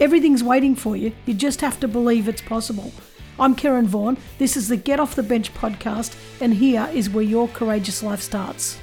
Everything's waiting for you. You just have to believe it's possible. I'm Karen Vaughan. This is the Get Off the Bench podcast, and here is where your courageous life starts.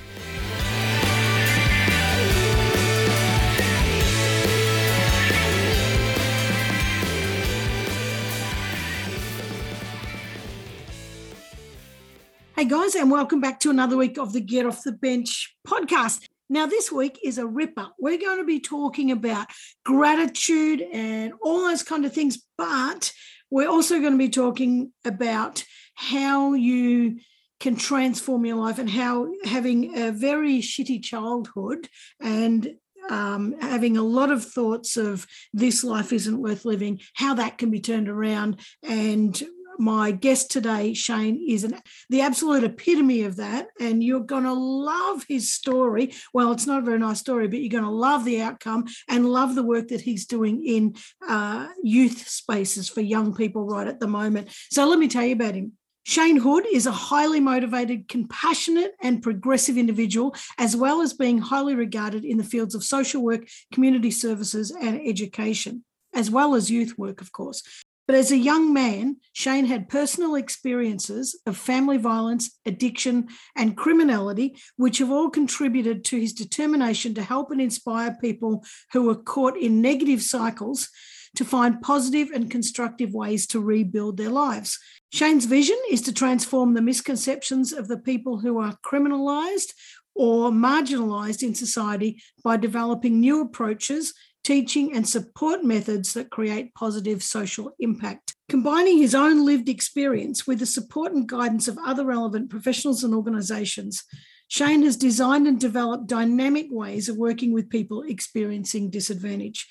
Hey guys, and welcome back to another week of the Get Off the Bench podcast. Now, this week is a ripper. We're going to be talking about gratitude and all those kind of things, but we're also going to be talking about how you can transform your life and how having a very shitty childhood and um, having a lot of thoughts of this life isn't worth living, how that can be turned around, and my guest today, Shane, is an, the absolute epitome of that. And you're going to love his story. Well, it's not a very nice story, but you're going to love the outcome and love the work that he's doing in uh, youth spaces for young people right at the moment. So let me tell you about him. Shane Hood is a highly motivated, compassionate, and progressive individual, as well as being highly regarded in the fields of social work, community services, and education, as well as youth work, of course. But as a young man, Shane had personal experiences of family violence, addiction, and criminality, which have all contributed to his determination to help and inspire people who are caught in negative cycles to find positive and constructive ways to rebuild their lives. Shane's vision is to transform the misconceptions of the people who are criminalized or marginalized in society by developing new approaches teaching, and support methods that create positive social impact. Combining his own lived experience with the support and guidance of other relevant professionals and organisations, Shane has designed and developed dynamic ways of working with people experiencing disadvantage.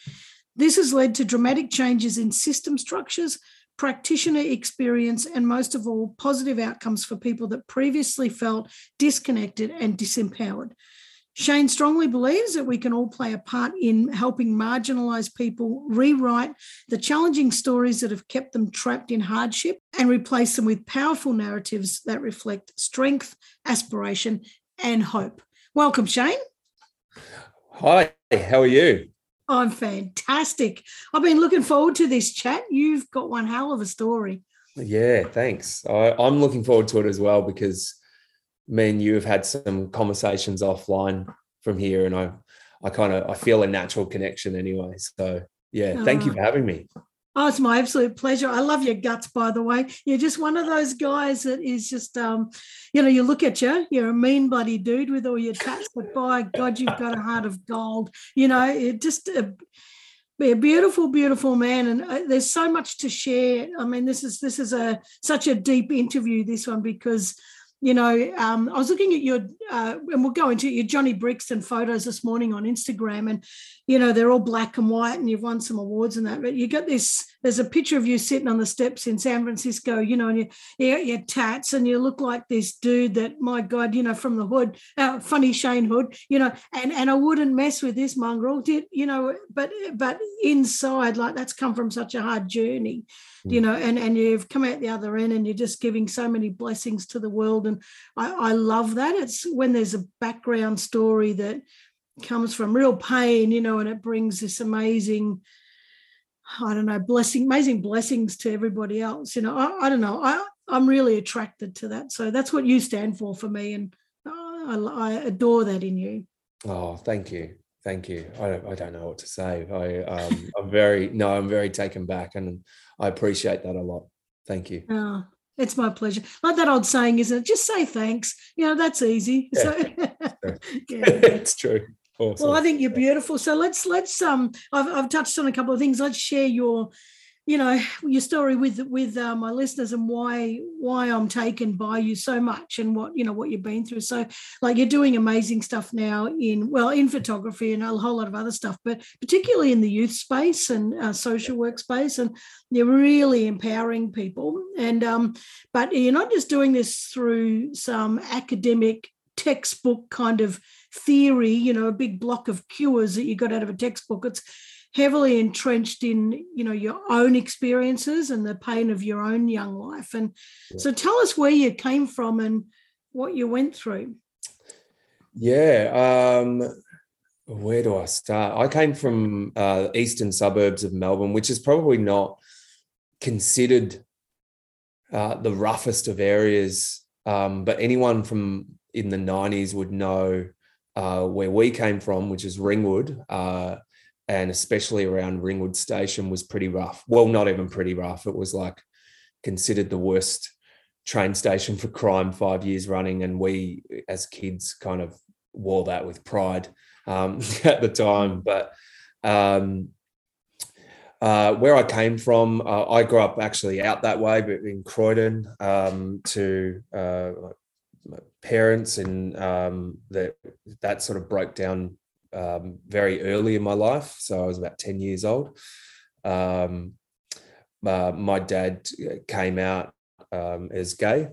This has led to dramatic changes in system structures, practitioner experience, and most of all, positive outcomes for people that previously felt disconnected and disempowered. Shane strongly believes that we can all play a part in helping marginalised people rewrite the challenging stories that have kept them trapped in hardship and replace them with powerful narratives that reflect strength, aspiration, and hope. Welcome, Shane. Hi, how are you? I'm fantastic. I've been looking forward to this chat. You've got one hell of a story. Yeah, thanks. I, I'm looking forward to it as well because me and you have had some conversations offline from here, and I, I kind of I feel a natural connection anyway. So yeah, oh. thank you for having me. Oh, it's my absolute pleasure. I love your guts, by the way. You're just one of those guys that is just, um, you know, you look at you, you're a mean bloody dude with all your tats, but by God, you've got a heart of gold. You know, it just a, a beautiful, beautiful man, and uh, there's so much to share. I mean, this is this is a such a deep interview, this one, because you know, um, I was looking at your, uh, and we'll go into your Johnny Brixton photos this morning on Instagram, and you know they're all black and white, and you've won some awards and that. But you got this. There's a picture of you sitting on the steps in San Francisco, you know, and you, you got your tats, and you look like this dude that, my God, you know, from the hood, uh, funny Shane Hood, you know, and and I wouldn't mess with this mongrel, did you know? But but inside, like that's come from such a hard journey you mm. know and and you've come out the other end and you're just giving so many blessings to the world and i, I love that it's when there's a background story that comes from real pain you know and it brings this amazing i don't know blessing amazing blessings to everybody else you know i, I don't know i i'm really attracted to that so that's what you stand for for me and I, I adore that in you oh thank you thank you i don't, I don't know what to say i um, i'm very no i'm very taken back and I appreciate that a lot. Thank you. Oh, it's my pleasure. Like that old saying, isn't it? Just say thanks. You know, that's easy. Yeah. So yeah. it's true. Awesome. Well, I think you're beautiful. So let's let's um I've I've touched on a couple of things. Let's share your you know your story with with uh, my listeners and why why I'm taken by you so much and what you know what you've been through. So like you're doing amazing stuff now in well in photography and a whole lot of other stuff, but particularly in the youth space and uh, social work space, and you're really empowering people. And um, but you're not just doing this through some academic textbook kind of theory, you know, a big block of cures that you got out of a textbook. It's heavily entrenched in you know your own experiences and the pain of your own young life and yeah. so tell us where you came from and what you went through yeah um where do i start i came from uh eastern suburbs of melbourne which is probably not considered uh, the roughest of areas um, but anyone from in the 90s would know uh, where we came from, which is Ringwood, uh, and especially around Ringwood Station was pretty rough. Well, not even pretty rough. It was like considered the worst train station for crime five years running, and we as kids kind of wore that with pride um, at the time. But um, uh, where I came from, uh, I grew up actually out that way, but in Croydon um, to uh, parents, and um, that that sort of broke down um, very early in my life. So I was about 10 years old. Um, uh, my dad came out um, as gay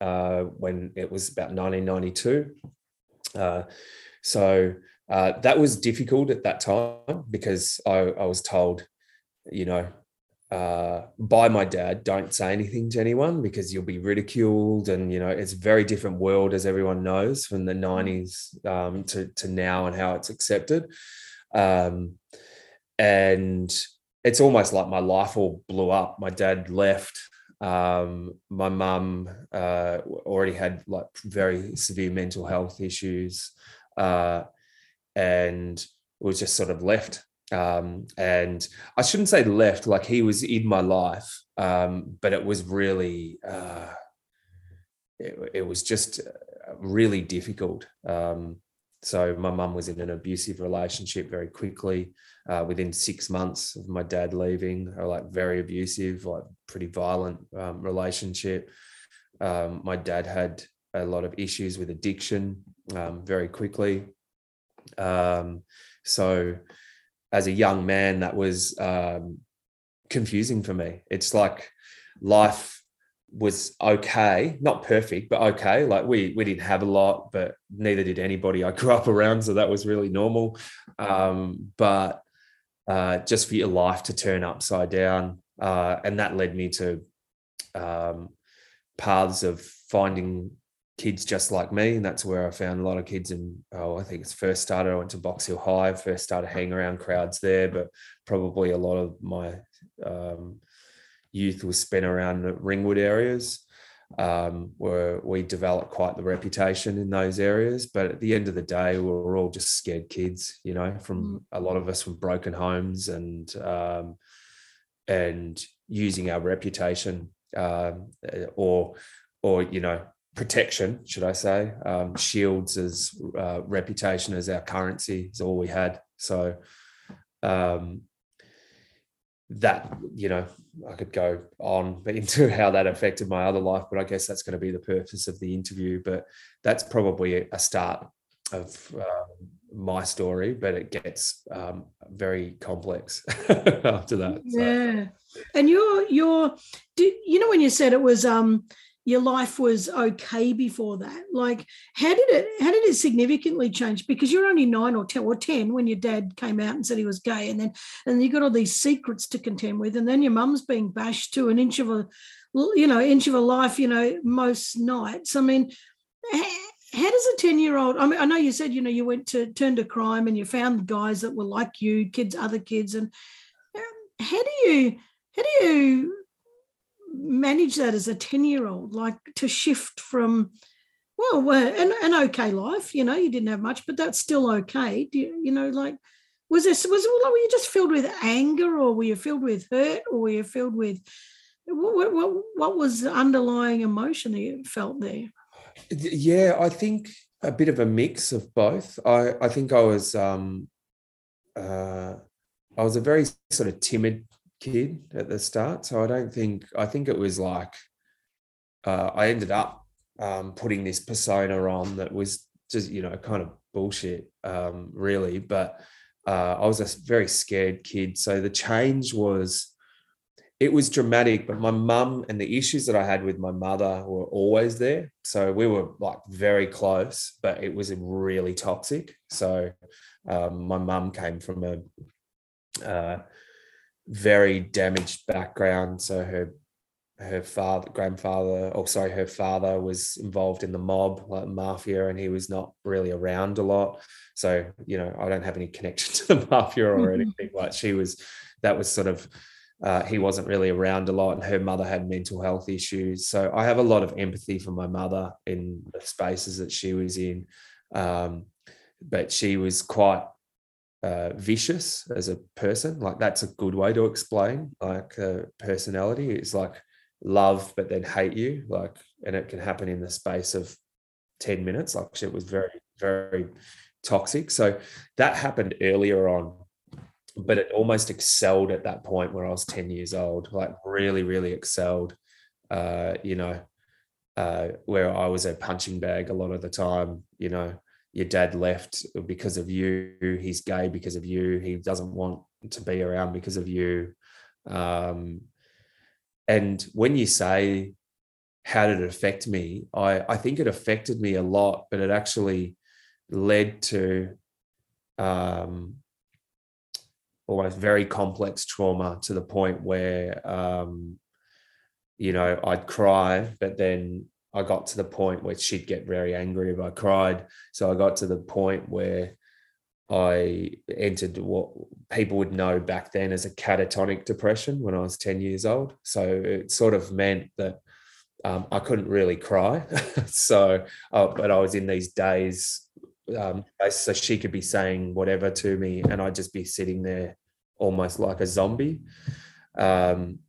uh, when it was about 1992. Uh, so uh, that was difficult at that time because I, I was told, you know, uh, by my dad, don't say anything to anyone because you'll be ridiculed. And, you know, it's a very different world, as everyone knows, from the 90s mm. um, to, to now and how it's accepted. Um, and it's almost like my life all blew up. My dad left. Um, my mum uh, already had like very severe mental health issues uh, and was just sort of left um, and I shouldn't say left, like he was in my life, um, but it was really, uh, it, it, was just uh, really difficult. Um, so my mum was in an abusive relationship very quickly. Uh, within six months of my dad leaving, like very abusive, like pretty violent um, relationship. Um, my dad had a lot of issues with addiction um, very quickly. so as a young man that was um, confusing for me. It's like life was okay, not perfect, but okay. Like we we didn't have a lot, but neither did anybody I grew up around, so that was really normal. Um, but uh, just for your life to turn upside down, uh, and that led me to um, paths of finding kids just like me, and that's where I found a lot of kids. And oh, I think it's first started. I went to Box Hill High, first started hanging around crowds there, but probably a lot of my um, youth was spent around the Ringwood areas, um, where we developed quite the reputation in those areas. But at the end of the day, we were all just scared kids, you know, from mm. a lot of us from broken homes and um, and using our reputation uh, or or you know protection, should I say, um, shields as uh, reputation as our currency is all we had. So um, that you know I could go on into how that affected my other life, but I guess that's going to be the purpose of the interview. But that's probably a start of uh, my story, but it gets um, very complex after that. So. Yeah, and you're you're, you know, when you said it was um your life was okay before that? Like how did it how did it significantly change? Because you're only nine or 10 or 10 when your dad came out and said he was gay and then and you got all these secrets to contend with and then your mum's being bashed to an inch of a you know inch of a life you know most nights. I mean how does a 10 year old i mean i know you said you know you went to turn to crime and you found guys that were like you kids other kids and um, how do you how do you manage that as a 10 year old, like to shift from, well, an, an okay life, you know, you didn't have much, but that's still okay. You, you know, like, was this, was were you just filled with anger or were you filled with hurt or were you filled with, what, what, what was the underlying emotion that you felt there? Yeah, I think a bit of a mix of both. I, I think I was, um, uh, I was a very sort of timid kid at the start. So I don't think, I think it was like, uh, I ended up um, putting this persona on that was just, you know, kind of bullshit, um, really. But uh, I was a very scared kid. So the change was, it was dramatic, but my mum and the issues that I had with my mother were always there. So we were like very close, but it was really toxic. So um, my mum came from a uh, very damaged background. So her her father, grandfather, or sorry, her father was involved in the mob, like mafia, and he was not really around a lot. So, you know, I don't have any connection to the mafia or mm-hmm. anything. Like she was, that was sort of, uh, he wasn't really around a lot, and her mother had mental health issues. So I have a lot of empathy for my mother in the spaces that she was in. Um, but she was quite uh, vicious as a person. Like that's a good way to explain like uh, personality. It's like love but then hate you like and it can happen in the space of 10 minutes like it was very very toxic so that happened earlier on but it almost excelled at that point where i was 10 years old like really really excelled uh you know uh where i was a punching bag a lot of the time you know your dad left because of you he's gay because of you he doesn't want to be around because of you um and when you say, how did it affect me? I, I think it affected me a lot, but it actually led to um, almost very complex trauma to the point where, um, you know, I'd cry, but then I got to the point where she'd get very angry if I cried. So I got to the point where I entered what people would know back then as a catatonic depression when I was 10 years old. So it sort of meant that um, I couldn't really cry. so, uh, but I was in these days. Um, so she could be saying whatever to me, and I'd just be sitting there almost like a zombie. Um,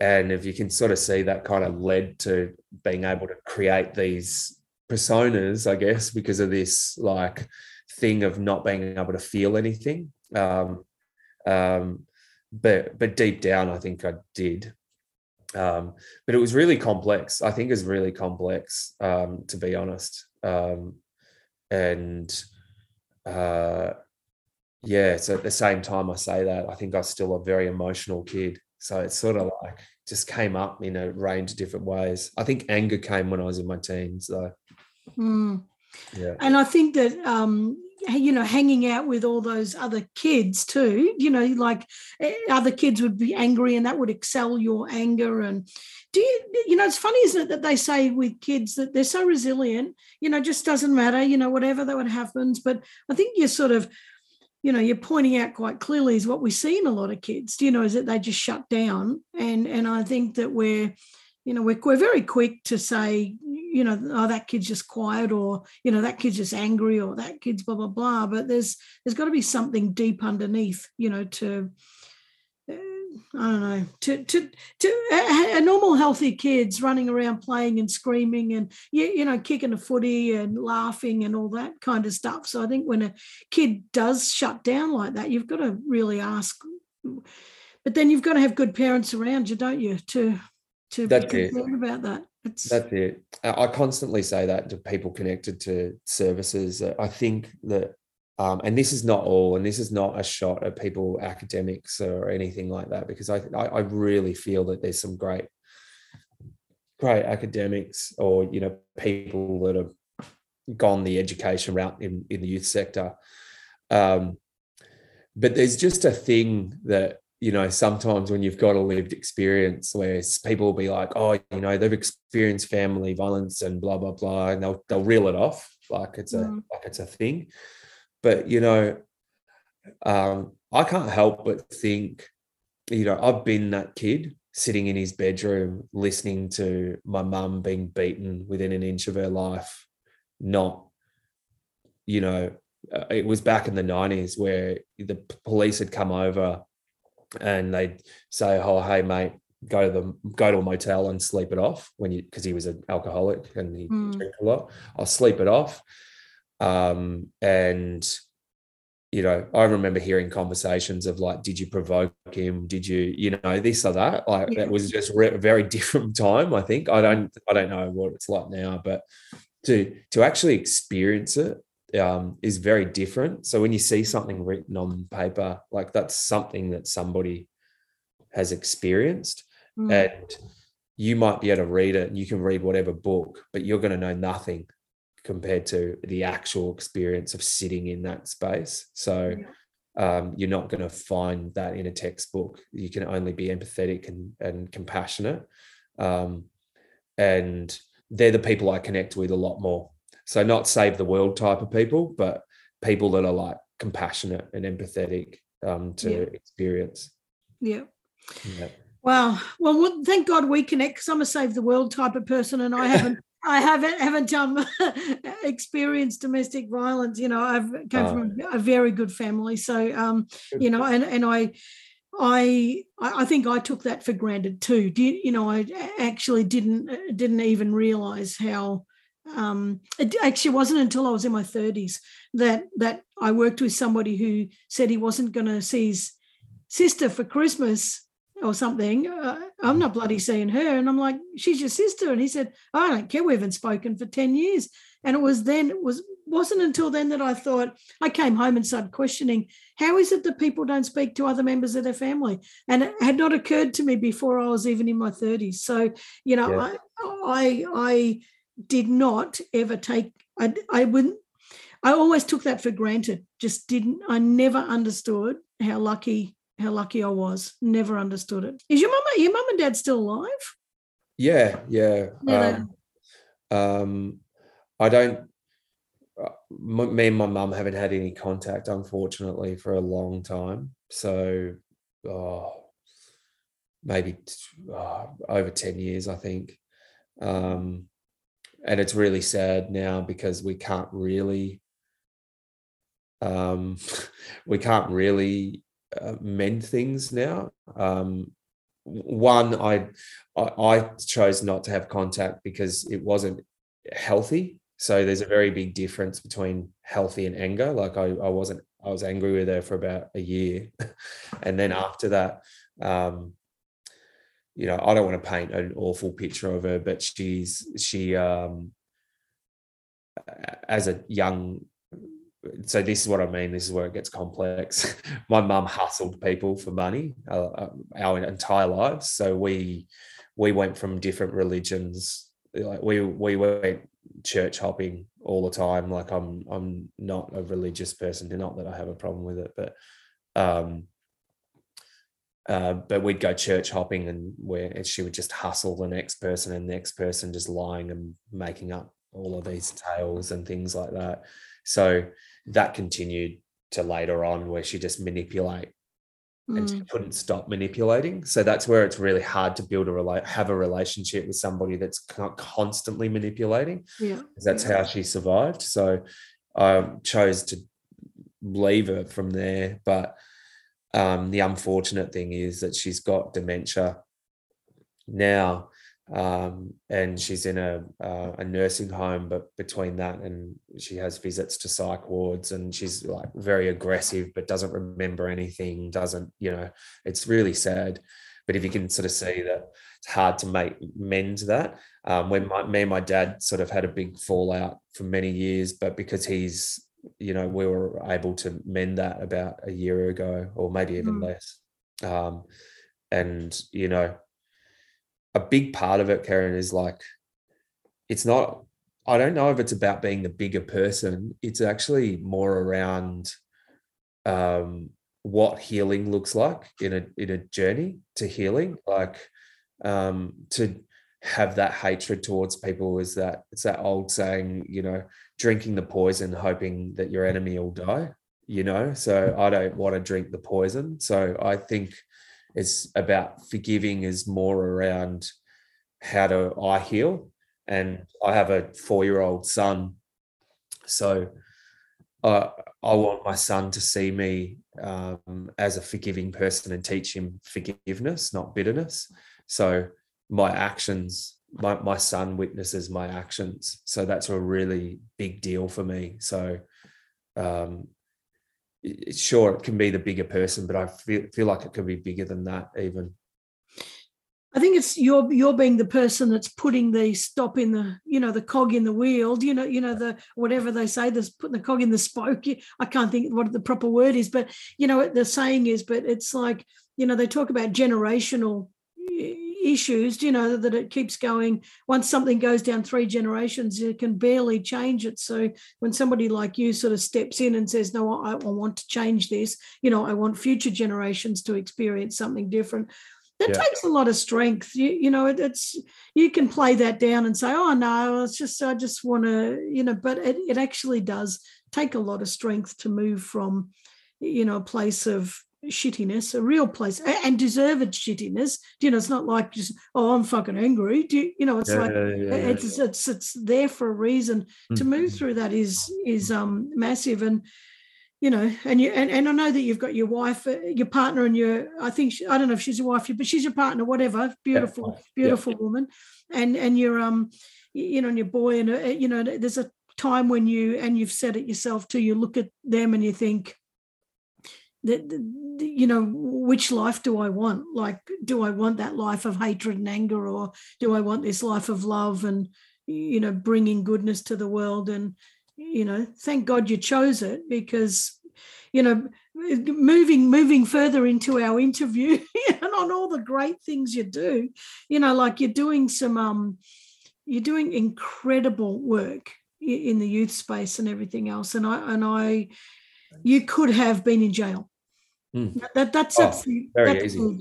and if you can sort of see that kind of led to being able to create these personas, I guess, because of this like thing of not being able to feel anything. Um, um, but but deep down, I think I did. Um, but it was really complex. I think it's really complex, um, to be honest. Um, and uh, yeah, so at the same time, I say that I think I'm still a very emotional kid. So it's sort of like just came up in a range of different ways. I think anger came when I was in my teens, though. Mm. Yeah. And I think that um, you know hanging out with all those other kids too you know like eh, other kids would be angry and that would excel your anger and do you you know it's funny isn't it that they say with kids that they're so resilient you know just doesn't matter you know whatever that would happens but i think you're sort of you know you're pointing out quite clearly is what we see in a lot of kids you know is that they just shut down. And and i think that we're you know we're, we're very quick to say you know oh that kid's just quiet or you know that kid's just angry or that kid's blah blah blah. But there's there's got to be something deep underneath you know to I don't know to to to a, a, normal healthy kids running around playing and screaming and you, you know kicking a footy and laughing and all that kind of stuff. So I think when a kid does shut down like that, you've got to really ask. But then you've got to have good parents around you, don't you, to to That's be concerned about that. It's... That's it. I constantly say that to people connected to services. I think that, um, and this is not all, and this is not a shot at people academics or anything like that, because I, I really feel that there's some great, great academics or you know people that have gone the education route in in the youth sector. Um, but there's just a thing that you know, sometimes when you've got a lived experience where people will be like, oh, you know, they've experienced family violence and blah, blah, blah, and they'll they'll reel it off like it's a mm. like it's a thing. But you know, um, I can't help but think, you know, I've been that kid sitting in his bedroom listening to my mum being beaten within an inch of her life, not, you know, uh, it was back in the 90s where the police had come over and they'd say, "Oh, hey, mate, go to the go to a motel and sleep it off when you because he was an alcoholic and he mm. drank a lot. I'll sleep it off, um, and you know, I remember hearing conversations of like, did you provoke him? Did you, you know, this or that? Like yeah. that was just a very different time. I think I don't, I don't know what it's like now, but to to actually experience it um, is very different. So when you see something written on paper, like that's something that somebody has experienced, mm. and you might be able to read it, and you can read whatever book, but you're going to know nothing compared to the actual experience of sitting in that space. So um, you're not going to find that in a textbook. You can only be empathetic and, and compassionate. Um, and they're the people I connect with a lot more. So not save the world type of people, but people that are like compassionate and empathetic um, to yeah. experience. Yeah. yeah. Wow. Well, thank God we connect because I'm a save the world type of person, and I haven't I haven't haven't um, experienced domestic violence. You know, I've come oh. from a very good family, so um, you know, and and I. I I think I took that for granted too. Did you know? I actually didn't didn't even realize how. Um, it actually wasn't until I was in my thirties that that I worked with somebody who said he wasn't going to see his sister for Christmas or something. Uh, I'm not bloody seeing her. And I'm like, she's your sister. And he said, I don't care. We haven't spoken for 10 years. And it was then, it was, wasn't until then that I thought, I came home and started questioning, how is it that people don't speak to other members of their family? And it had not occurred to me before I was even in my 30s. So, you know, yeah. I, I, I did not ever take, I, I wouldn't, I always took that for granted. Just didn't, I never understood how lucky how lucky I was. Never understood it. Is your mum, your mum and dad still alive? Yeah, yeah. yeah um, um, I don't. Uh, me and my mum haven't had any contact, unfortunately, for a long time. So, oh, maybe oh, over ten years, I think. Um, and it's really sad now because we can't really um, we can't really uh, mend things now. Um, one, I, I chose not to have contact because it wasn't healthy. So there's a very big difference between healthy and anger. Like I, I wasn't, I was angry with her for about a year, and then after that, um, you know, I don't want to paint an awful picture of her, but she's she um, as a young so this is what I mean. This is where it gets complex. My mum hustled people for money uh, uh, our entire lives. So we we went from different religions. Like we we went church hopping all the time. Like I'm I'm not a religious person. Not that I have a problem with it, but um, uh, but we'd go church hopping and where she would just hustle the next person and the next person just lying and making up all of these tales and things like that. So that continued to later on where she just manipulate mm. and she mm. couldn't stop manipulating. So that's where it's really hard to build a rela- have a relationship with somebody that's constantly manipulating. Yeah, that's yeah. how she survived. So I chose to leave her from there, but um, the unfortunate thing is that she's got dementia now um, and she's in a uh, a nursing home. But between that and she has visits to psych wards, and she's like very aggressive, but doesn't remember anything. Doesn't you know? It's really sad. But if you can sort of see that it's hard to make mend that. Um, when my, me and my dad sort of had a big fallout for many years, but because he's you know we were able to mend that about a year ago or maybe even mm. less um, and you know a big part of it, Karen, is like it's not. I don't know if it's about being the bigger person. It's actually more around um, what healing looks like in a in a journey to healing. Like um, to have that hatred towards people is that it's that old saying, you know, drinking the poison, hoping that your enemy will die. You know, so I don't want to drink the poison. So I think it's about forgiving is more around how do I heal. And I have a four year old son. So uh, I want my son to see me um, as a forgiving person and teach him forgiveness, not bitterness. So my actions, my, my son witnesses my actions. So that's a really big deal for me. So um, sure it can be the bigger person, but I feel feel like it could be bigger than that even. I think it's you're you're being the person that's putting the stop in the you know the cog in the wheel. You know you know the whatever they say. There's putting the cog in the spoke. I can't think what the proper word is, but you know what the saying is. But it's like you know they talk about generational issues. You know that it keeps going. Once something goes down three generations, you can barely change it. So when somebody like you sort of steps in and says, "No, I, I want to change this," you know, I want future generations to experience something different that yeah. takes a lot of strength you, you know it, it's you can play that down and say oh no it's just i just want to you know but it, it actually does take a lot of strength to move from you know a place of shittiness a real place and deserved shittiness you know it's not like just oh i'm fucking angry do you, you know it's yeah, like yeah, it's, it's it's there for a reason mm-hmm. to move through that is is um massive and you know, and you and, and I know that you've got your wife, uh, your partner, and your I think she, I don't know if she's your wife, but she's your partner, whatever. Beautiful, yeah. beautiful yeah. woman, and and your um, you know, and your boy, and uh, you know, there's a time when you and you've said it yourself too. You look at them and you think that you know which life do I want? Like, do I want that life of hatred and anger, or do I want this life of love and you know bringing goodness to the world? And you know thank god you chose it because you know moving moving further into our interview and on all the great things you do you know like you're doing some um you're doing incredible work in the youth space and everything else. And i and i you could have been in jail mm. that, that's, oh, that's very easy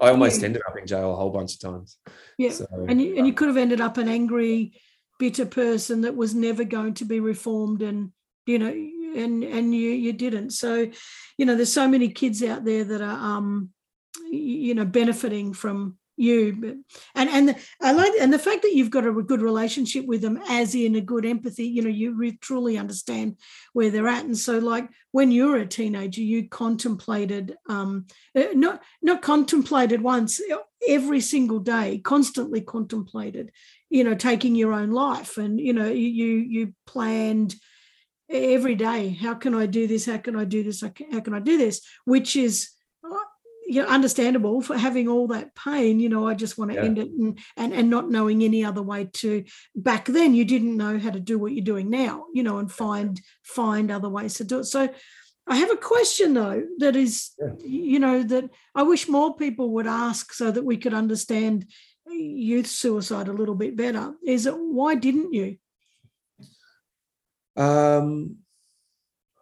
i almost yeah. ended up in jail a whole bunch of times yeah so, and you, and you could have ended up an angry bitter person that was never going to be reformed and you know and and you you didn't so you know there's so many kids out there that are um you know benefiting from you and and i like and the fact that you've got a good relationship with them as in a good empathy you know you truly understand where they're at. And so like when you were a teenager you contemplated um uh, not not contemplated once every single day constantly contemplated you know taking your own life. And you know you you planned every day how can i do this? How can i do this? How can i do this? Which is you know understandable for having all that pain you know i just want to yeah. end it and, and and not knowing any other way to back then you didn't know how to do what you're doing now you know and find find other ways to do it so i have a question though that is yeah. you know that i wish more people would ask so that we could understand youth suicide a little bit better is it why didn't you um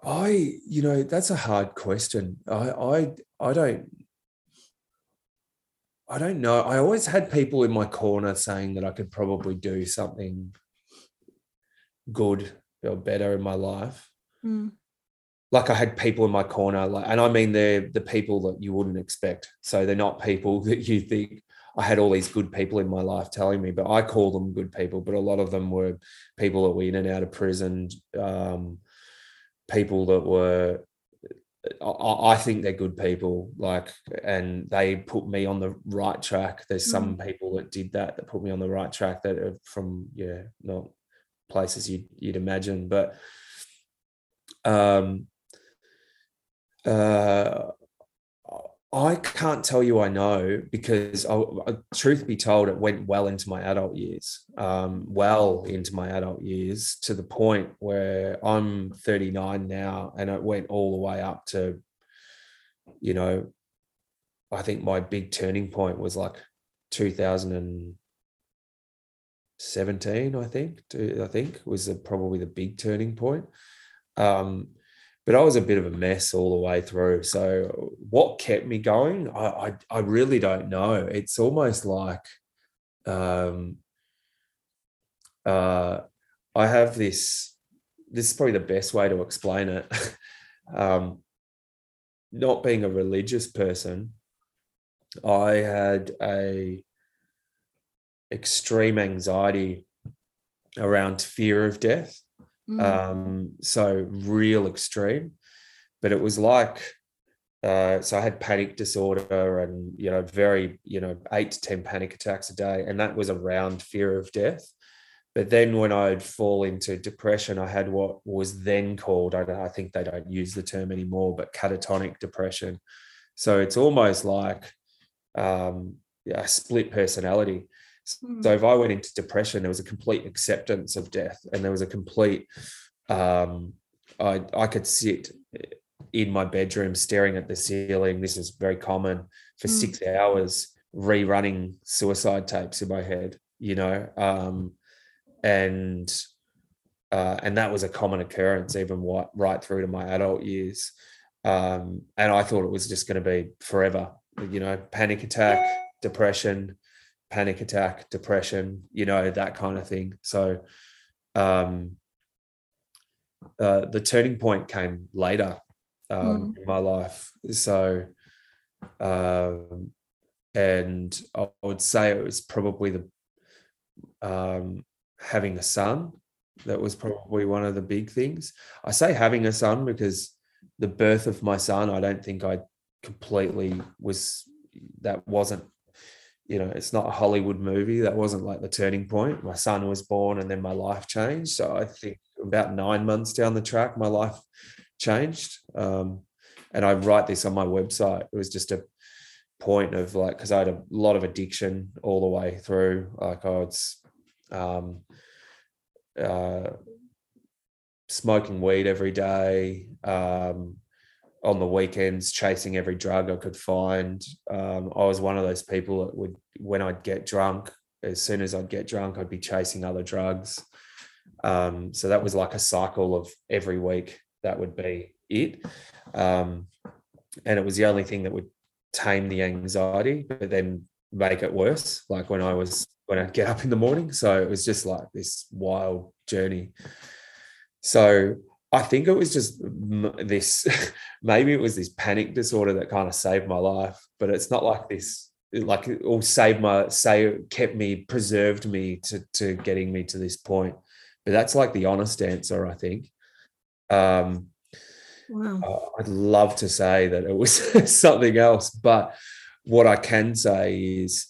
i you know that's a hard question i i i don't i don't know. I always had people in my corner saying that i could probably do something good or better in my life. Mm. like i had people in my corner like and i mean they're the people that you wouldn't expect. So they're not people that you think I had all these good people in my life telling me, but I call them good people, but a lot of them were people that were in and out of prison, um, people that were I, think they're good people, like, and they put me on the right track. There's some mm. people that did that that put me on the right track that are from yeah, not places you'd you'd imagine, but um, uh, I can't tell you I know because, I, truth be told, it went well into my adult years, um, well into my adult years to the point where I'm 39 now and it went all the way up to, you know, I think my big turning point was like 2017, I think, I think was probably the big turning point. Um, but I was a bit of a mess all the way through. So what kept me going? I I, I really don't know. It's almost like um, uh, I have this. This is probably the best way to explain it. um, not being a religious person, I had a extreme anxiety around fear of death. Mm. Um, so real extreme. But it was like, uh, so I had panic disorder and, you know, very, you know, eight to 10 panic attacks a day. And that was around fear of death. but then when I'd fall into depression, I had what was then called, I, I think they don't use the term anymore, but catatonic depression. So it's almost like um, a split personality. Mm. So if I went into depression, there was a complete acceptance of death and there was a complete, um, I, I could sit in my bedroom staring at the ceiling. This is very common for mm. six hours, rerunning suicide tapes in my head, you know, um, and uh, and that was a common occurrence even right, right through to my adult years. Um, and I thought it was just going to be forever, you know, panic attack, depression, panic attack, depression, you know, that kind of thing. So um, uh, the turning point came later um, mm. in my life. So, um, and I would say it was probably the um, having a son that was probably one of the big things. I say having a son because the birth of my son, I don't think I completely was that wasn't you know it's not a hollywood movie that wasn't like the turning point my son was born and then my life changed so i think about nine months down the track my life changed um, and I write this on my website. It was just a point of like because I had a lot of addiction all the way through. Like I was um, uh, smoking weed every day. Um, on the weekends, chasing every drug I could find. Um, I was one of those people that would, when I'd get drunk, as soon as I'd get drunk, I'd be chasing other drugs. Um, so that was like a cycle of every week. That would be it. Um, and it was the only thing that would tame the anxiety, but then make it worse. Like when I was when I get up in the morning. So it was just like this wild journey. So I think it was just this, maybe it was this panic disorder that kind of saved my life, but it's not like this, like it all saved my, say, kept me, preserved me to, to getting me to this point. But that's like the honest answer, I think. Um, Wow. Uh, I'd love to say that it was something else, but what I can say is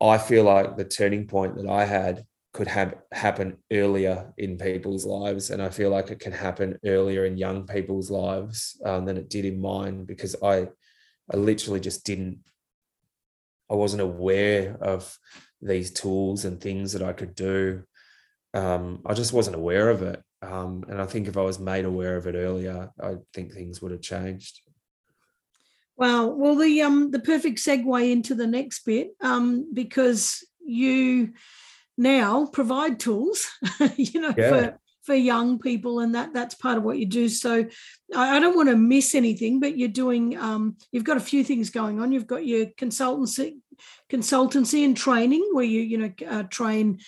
I feel like the turning point that I had could have happen earlier in people's lives, and I feel like it can happen earlier in young people's lives um, than it did in mine because I, I literally just didn't, I wasn't aware of these tools and things that I could do. Um, I just wasn't aware of it, um, and I think if I was made aware of it earlier, I think things would have changed. Wow. Well, the um the perfect segue into the next bit, um, because you now provide tools, you know, yeah. for for young people, and that that's part of what you do. So I, I don't want to miss anything, but you're doing um, you've got a few things going on. You've got your consultancy consultancy and training where you you know uh, train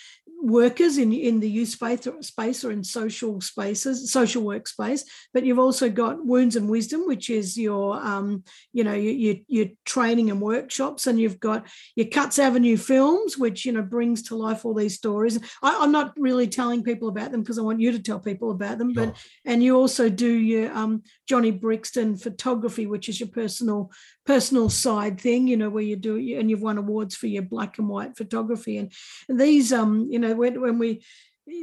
workers in, in the youth space or, space or in social spaces, social workspace. But you've also got Wounds and Wisdom, which is your, um, you know, your, your, training and workshops, and you've got your Cuts Avenue films, which you know brings to life all these stories. I, am not really telling people about them because I want you to tell people about them. But and you also do your um, Johnny Brixton photography, which is your personal personal side thing, you know, where you do and you've won awards for your black and white photography. And, and these, um, you know, when, when we,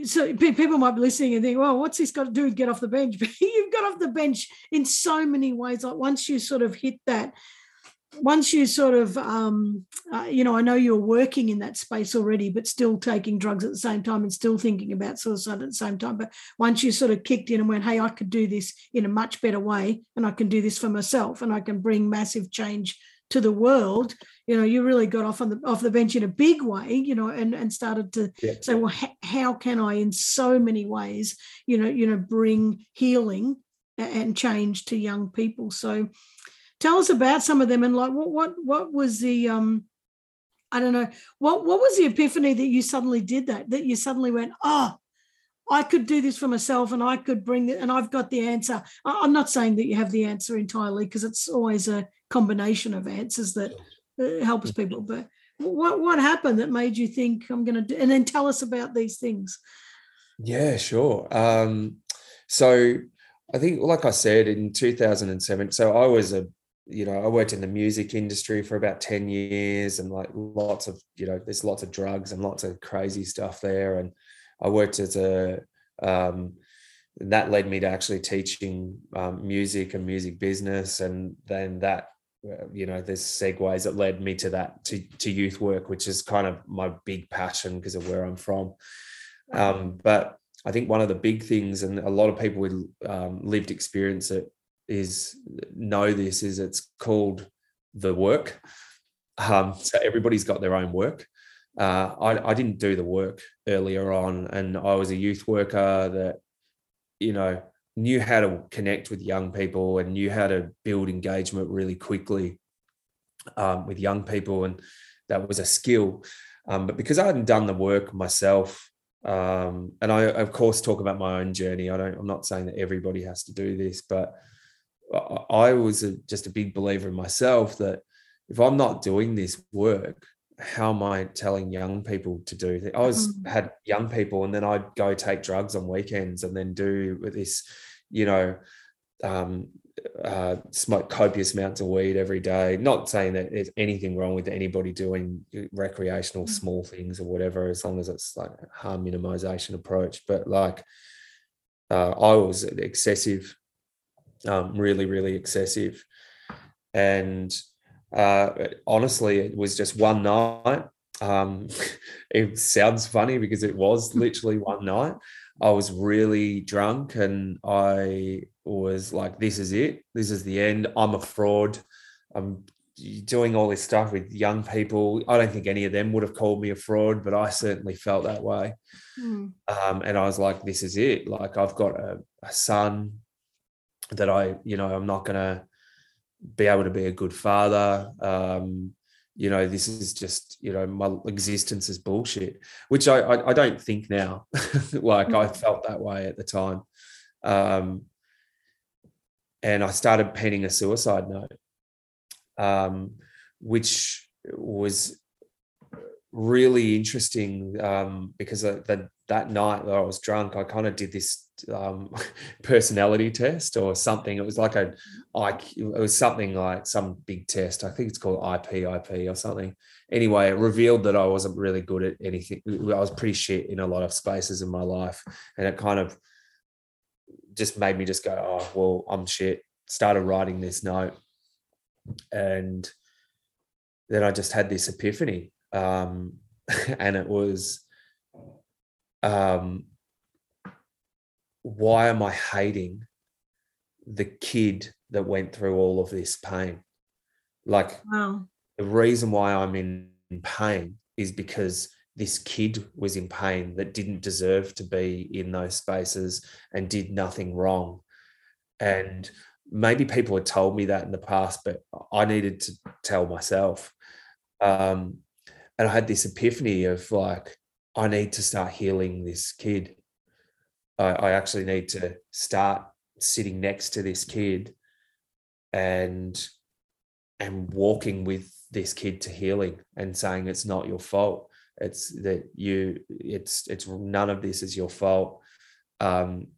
so people might be listening and think, well, what's this got to do with get off the bench? But you've got off the bench in so many ways. Like once you sort of hit that once you sort of, um, uh, you know, I know you're working in that space already, but still taking drugs at the same time and still thinking about suicide at the same time. But once you sort of kicked in and went, hey, I could do this in a much better way and I can do this for myself and I can bring massive change to the world, you know, you really got off on the off the bench in a big way, you know, and and started to yeah. say, well, ha- how can I, in so many ways, you know, you know, bring healing and change to young people. So tell us about some of them and like what what what was the um I don't know what what was the epiphany that you suddenly did that that you suddenly went oh I could do this for myself and I could bring it and I've got the answer. I'm not saying that you have the answer entirely because it's always a combination of answers that uh, helps people. But what what happened that made you think I'm going to do? And then tell us about these things. Yeah, sure. Um, so I think, like I said, in 2007, so I was a you know, I worked in the music industry for about 10 years and like lots of, you know, there's lots of drugs and lots of crazy stuff there. And I worked as a, um, that led me to actually teaching um, music and music business. And then that, uh, you know, there's segues that led me to that, to, to youth work, which is kind of my big passion because of where I'm from. Um, but I think one of the big things, and a lot of people with um, lived experience it, is know this is it's called the work. Um, so everybody's got their own work. Uh, I, I didn't do the work earlier on, and I was a youth worker that, you know, knew how to connect with young people and knew how to build engagement really quickly um, with young people, and that was a skill. Um, but because I hadn't done the work myself, um, and I of course talk about my own journey. I don't. I'm not saying that everybody has to do this, but I was a, just a big believer in myself that if I'm not doing this work, how am I telling young people to do? I was mm-hmm. had young people, and then I'd go take drugs on weekends, and then do this, you know, um, uh, smoke copious amounts of weed every day. Not saying that there's anything wrong with anybody doing recreational mm-hmm. small things or whatever, as long as it's like harm minimization approach. But like, uh, I was excessive um, really, really excessive. And uh, honestly, it was just one night. Um, it sounds funny because it was literally one night. I was really drunk and I was like, this is it. This is the end. I'm a fraud. I'm doing all this stuff with young people. I don't think any of them would have called me a fraud, but I certainly felt that way. Mm. Um, and I was like, this is it. Like, I've got a, a son that I, you know, I'm not going to be able to be a good father. Um, you know, this is just, you know, my existence is bullshit, which I, I, I don't think now. like I felt that way at the time. Um, and I started penning a suicide note, um, which was really interesting um, because the, that night that I was drunk, I kind of did this um, personality test or something. It was like a, like it was something like some big test. I think it's called IP, IP or something. Anyway, it revealed that I wasn't really good at anything. I was pretty shit in a lot of spaces in my life, and it kind of just made me just go, oh well, I'm shit. Started writing this note, and then I just had this epiphany, um, and it was. Um, why am I hating the kid that went through all of this pain? Like, wow. the reason why I'm in pain is because this kid was in pain that didn't deserve to be in those spaces and did nothing wrong. And maybe people had told me that in the past, but I needed to tell myself. Um, and I had this epiphany of like, I need to start healing this kid. I, I actually need to start sitting next to this kid and and walking with this kid to healing and saying it's not your fault. It's that you it's it's none of this is your fault. Um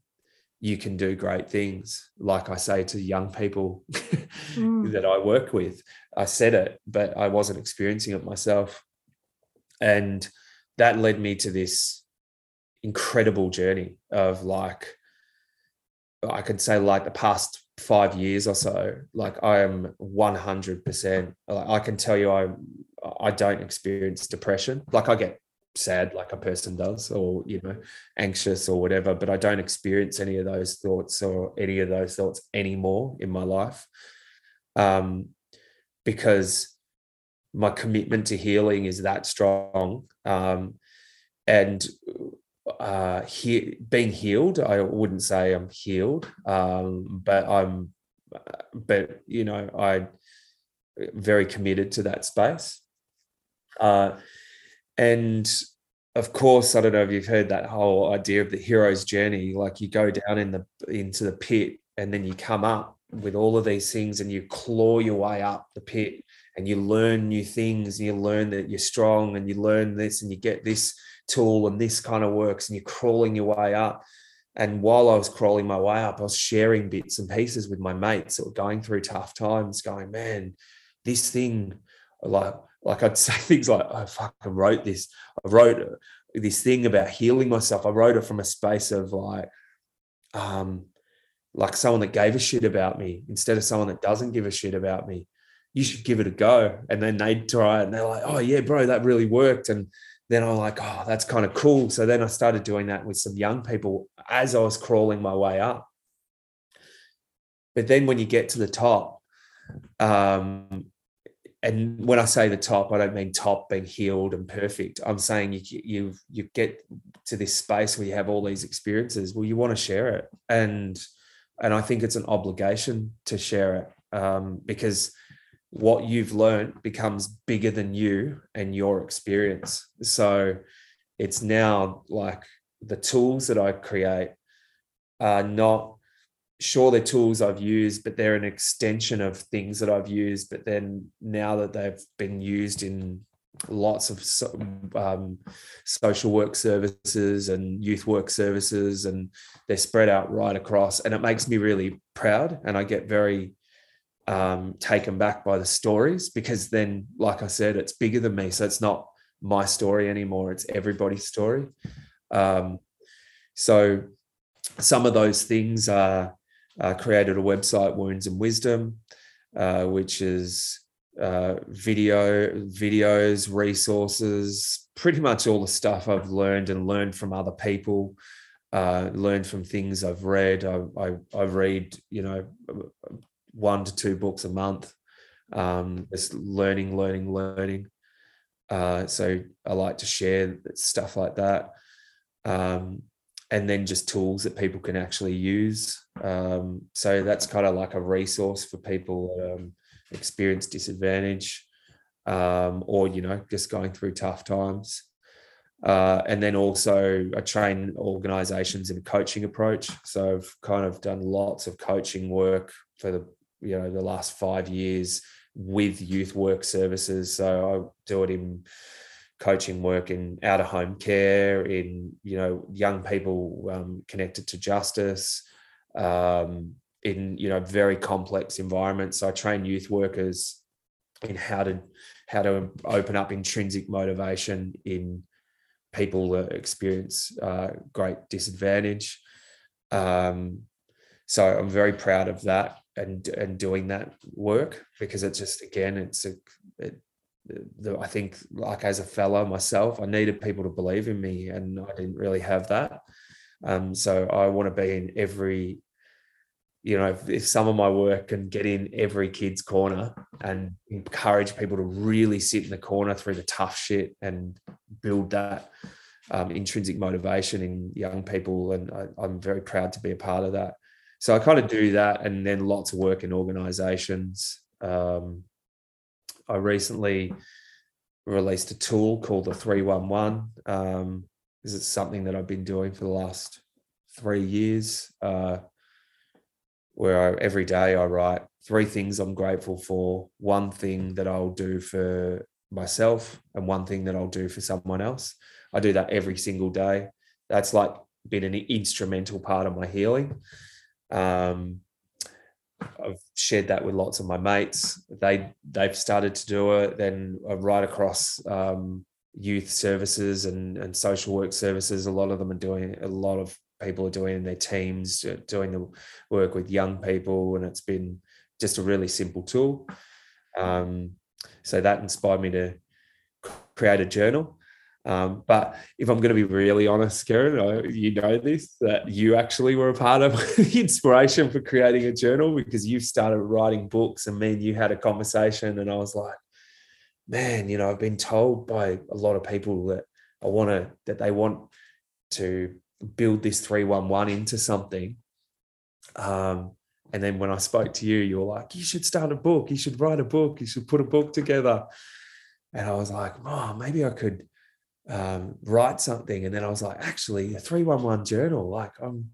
you can do great things. Like i say to young people mm. that i work with i said it but i wasn't experiencing it myself. And that led me to this incredible journey of like I could say like the past five years or so, like I am 100%. Like I can tell you, I I don't experience depression. Like I get sad, like a person does, or you know, anxious or whatever, but I don't experience any of those thoughts or any of those thoughts anymore in my life, um, because my commitment to healing is that strong. Um, and uh he, being healed i wouldn't say i'm healed um but i'm but you know i very committed to that space. Uh and of course i don't know if you've heard that whole idea of the hero's journey like you go down in the into the pit and then you come up with all of these things and you claw your way up the pit and you learn new things and you learn that you're strong and you learn this and you get this tool and this kind of works and you're crawling your way up And while I was crawling my way up, I was sharing bits and pieces with my mates that were going through tough times, going, man, this thing, like, like I'd say things like, I fucking wrote this. I wrote this thing about healing myself. I wrote it from a space of like, um, like someone that gave a shit about me instead of someone that doesn't give a shit about me. You should give it a go. And then they'd try it and they're like, oh yeah, bro, that really worked. And then I'm like, oh, that's kind of cool. So then I started doing that with some young people as I was crawling my way up. But then when you get to the top, um, and when I say the top, I don't mean top being healed and perfect. I'm saying you you you get to this space where you have all these experiences. Well, you want to share it, and and I think it's an obligation to share it um, because what you've learned becomes bigger than you and your experience. So it's now like the tools that I create are not sure they're tools I've used, but they're an extension of things that I've used. But then now that they've been used in lots of um, social work services and youth work services, and they're spread out right across, and it makes me really proud, and I get very um, taken back by the stories because then, like I said, it's bigger than me, so it's not my story anymore; it's everybody's story. Um, so some of those things are uh, created a website, Wounds and Wisdom, uh, which is uh, video, videos, resources, pretty much all the stuff I've learned and learned from other people, uh, learned from things I've read. I, I, I, read, you know, one to two books a month, um, just learning, learning, learning. Uh, so I like to share stuff like that. Um, and then just tools that people can actually use. Um, so that's kind of like a resource for people that um, experience disadvantage um, or, you know, just going through tough times. Uh, and then also I train organizations in a coaching approach. So I've kind of done lots of coaching work for the, you know, the last five years with youth work services. So I do it in coaching work in out of home care, in you know young people um, connected to justice, um, in you know very complex environments. So I train youth workers in how to how to open up intrinsic motivation in people that experience uh, great disadvantage. Um, so I'm very proud of that and and doing that work because it's just again it's a it, the, I think, like as a fellow myself, I needed people to believe in me, and I didn't really have that. Um, so I want to be in every, you know, if, if, some of my work can get in every kid's corner and encourage people to really sit in the corner through the tough shit and build that um, intrinsic motivation in young people, and I, I'm very proud to be a part of that. So I kind of do that, and then lots of work in organisations. Um, I recently released a tool called the 311. Um, this is something that I've been doing for the last three years, uh, where I, every day I write three things I'm grateful for, one thing that I'll do for myself, and one thing that I'll do for someone else. I do that every single day. That's like been an instrumental part of my healing. Um, I've shared that with lots of my mates. They they've started to do it. Then right across um, youth services and and social work services, a lot of them are doing. A lot of people are doing in their teams, uh, doing the work with young people, and it's been just a really simple tool. Um, so that inspired me to create a journal. Um, but if I'm going to be really honest, Karen, I, you know this that you actually were a part of the inspiration for creating a journal because you started writing books, and me and you had a conversation, and I was like, man, you know, I've been told by a lot of people that I want to that they want to build this three one one into something. Um, and then when I spoke to you, you were like, you should start a book, you should write a book, you should put a book together. And I was like, oh, maybe I could um, write something. And then I was like, actually, a 311 journal, like I'm,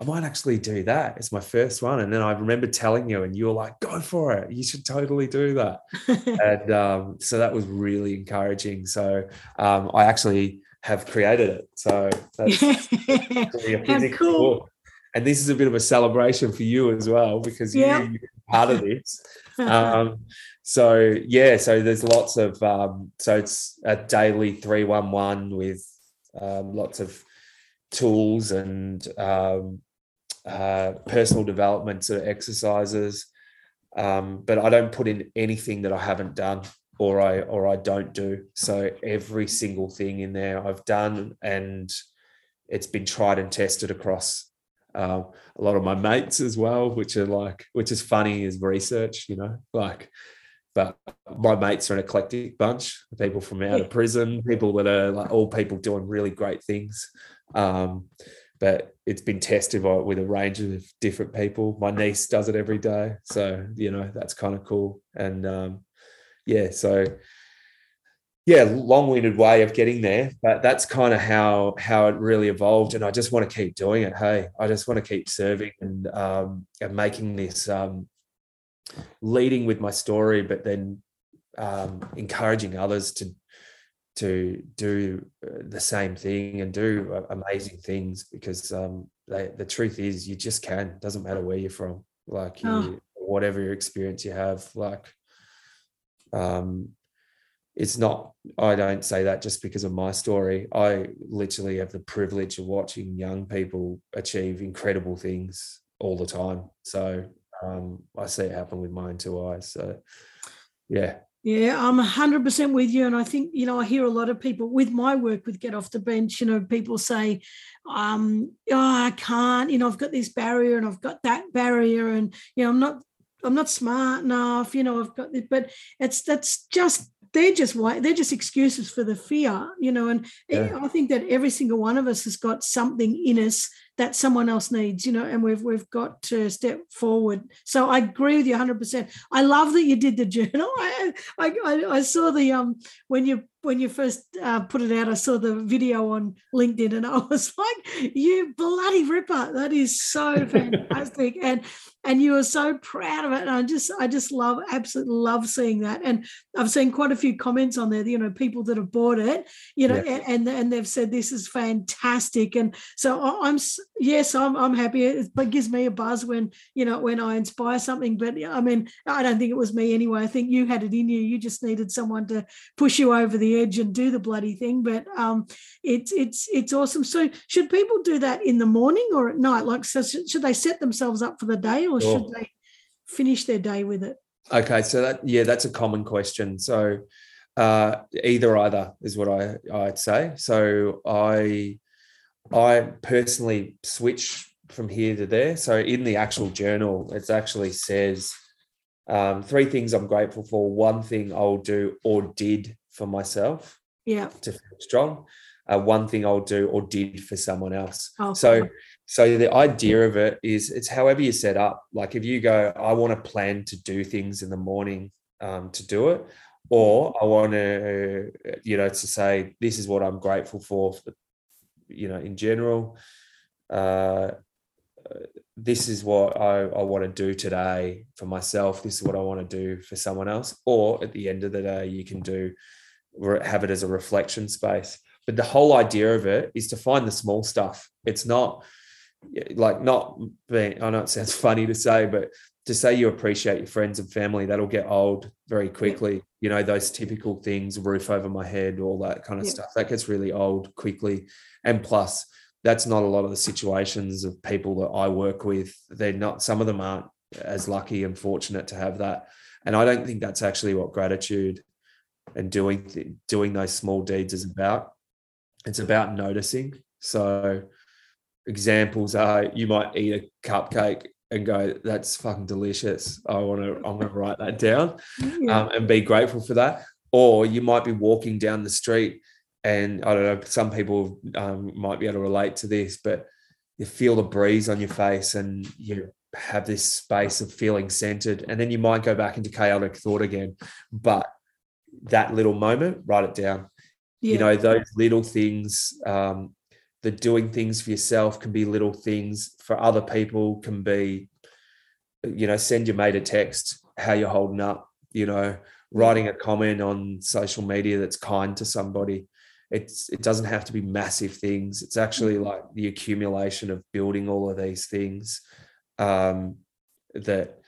I might actually do that. It's my first one. And then I remember telling you, and you were like, go for it. You should totally do that. and um, so that was really encouraging. So um, I actually have created it. So that's really a physical cool. book. And this is a bit of a celebration for you as well because you, are part of this. um, so yeah, so there's lots of um, so it's a daily three one one with um, lots of tools and um, uh, personal development sort of exercises. Um, but I don't put in anything that I haven't done or I or I don't do. So every single thing in there I've done and it's been tried and tested across uh, a lot of my mates as well, which are like, which is funny is research, you know, like, but my mates are an eclectic bunch, people from out of prison, people that are like all people doing really great things. Um, but it's been tested with a range of different people. My niece does it every day, so you know that's kind of cool. And um, yeah, so yeah, long-winded way of getting there, but that's kind of how how it really evolved. And I just want to keep doing it. Hey, I just want to keep serving and um, and making this um, leading with my story, but then um, encouraging others to to do uh, the same thing and do uh, amazing things because um, they, the truth is you just can. Doesn't matter where you're from. Like oh. you, whatever your experience you have like um it's not i don't say that just because of my story. I literally have the privilege of watching young people achieve incredible things all the time. So um i see it happen with my own two eyes so yeah yeah, I'm 100% with you. And I think, you know, I hear a lot of people with my work with Get Off the Bench, you know, people say, um, oh, I can't, you know, I've got this barrier and I've got that barrier and, you know, I'm not, I'm not smart enough, you know, I've got this, but it's, that's just, they're just why they're just excuses for the fear, you know, and yeah. I think that every single one of us has got something in us that someone else needs, you know, and we've we've got to step forward. So I agree with you 100%. I love that you did the journal. I I, I saw the um when you when you first uh, put it out, I saw the video on LinkedIn, and I was like, "You bloody ripper! That is so fantastic!" and and you were so proud of it. And I just I just love absolutely love seeing that. And I've seen quite a few comments on there. You know, people that have bought it, you know, yeah. and and they've said this is fantastic. And so I'm yes, I'm I'm happy. It gives me a buzz when you know when I inspire something. But I mean, I don't think it was me anyway. I think you had it in you. You just needed someone to push you over the edge and do the bloody thing. But um, it's it's it's awesome. So should people do that in the morning or at night? Like, so should they set themselves up for the day, or sure. should they finish their day with it? Okay, so that yeah, that's a common question. So uh, either either is what I I'd say. So I I personally switch from here to there. So in the actual journal, it actually says um, three things I'm grateful for. One thing I'll do or did for myself. Yeah. To feel strong. Uh, one thing I'll do or did for someone else. Oh, so, so the idea of it is it's however you set up. Like if you go, I want to plan to do things in the morning um, to do it, or I want to, you know, to say this is what I'm grateful for, for the, you know, in general. Uh, this is what I, I want to do today for myself. This is what I want to do for someone else. Or at the end of the day, you can do have it as a reflection space. But the whole idea of it is to find the small stuff. It's not like not being, I know it sounds funny to say, but to say you appreciate your friends and family, that'll get old very quickly. You know, those typical things, roof over my head, all that kind of yeah. stuff, that gets really old quickly. And plus, that's not a lot of the situations of people that I work with. They're not, some of them aren't as lucky and fortunate to have that. And I don't think that's actually what gratitude and doing doing those small deeds is about. It's about noticing. So examples are you might eat a cupcake and go, "That's fucking delicious. I want to. I'm going to write that down yeah. um, and be grateful for that." Or you might be walking down the street, and I don't know. Some people um, might be able to relate to this, but you feel the breeze on your face, and you have this space of feeling centered, and then you might go back into chaotic thought again. But that little moment, write it down. Yeah. You know, those little things, um, the doing things for yourself can be little things for other people can be, you know, send your mate a text, how you're holding up, you know, writing a comment on social media that's kind to somebody. it's it doesn't have to be massive things. It's actually like the accumulation of building all of these things um, that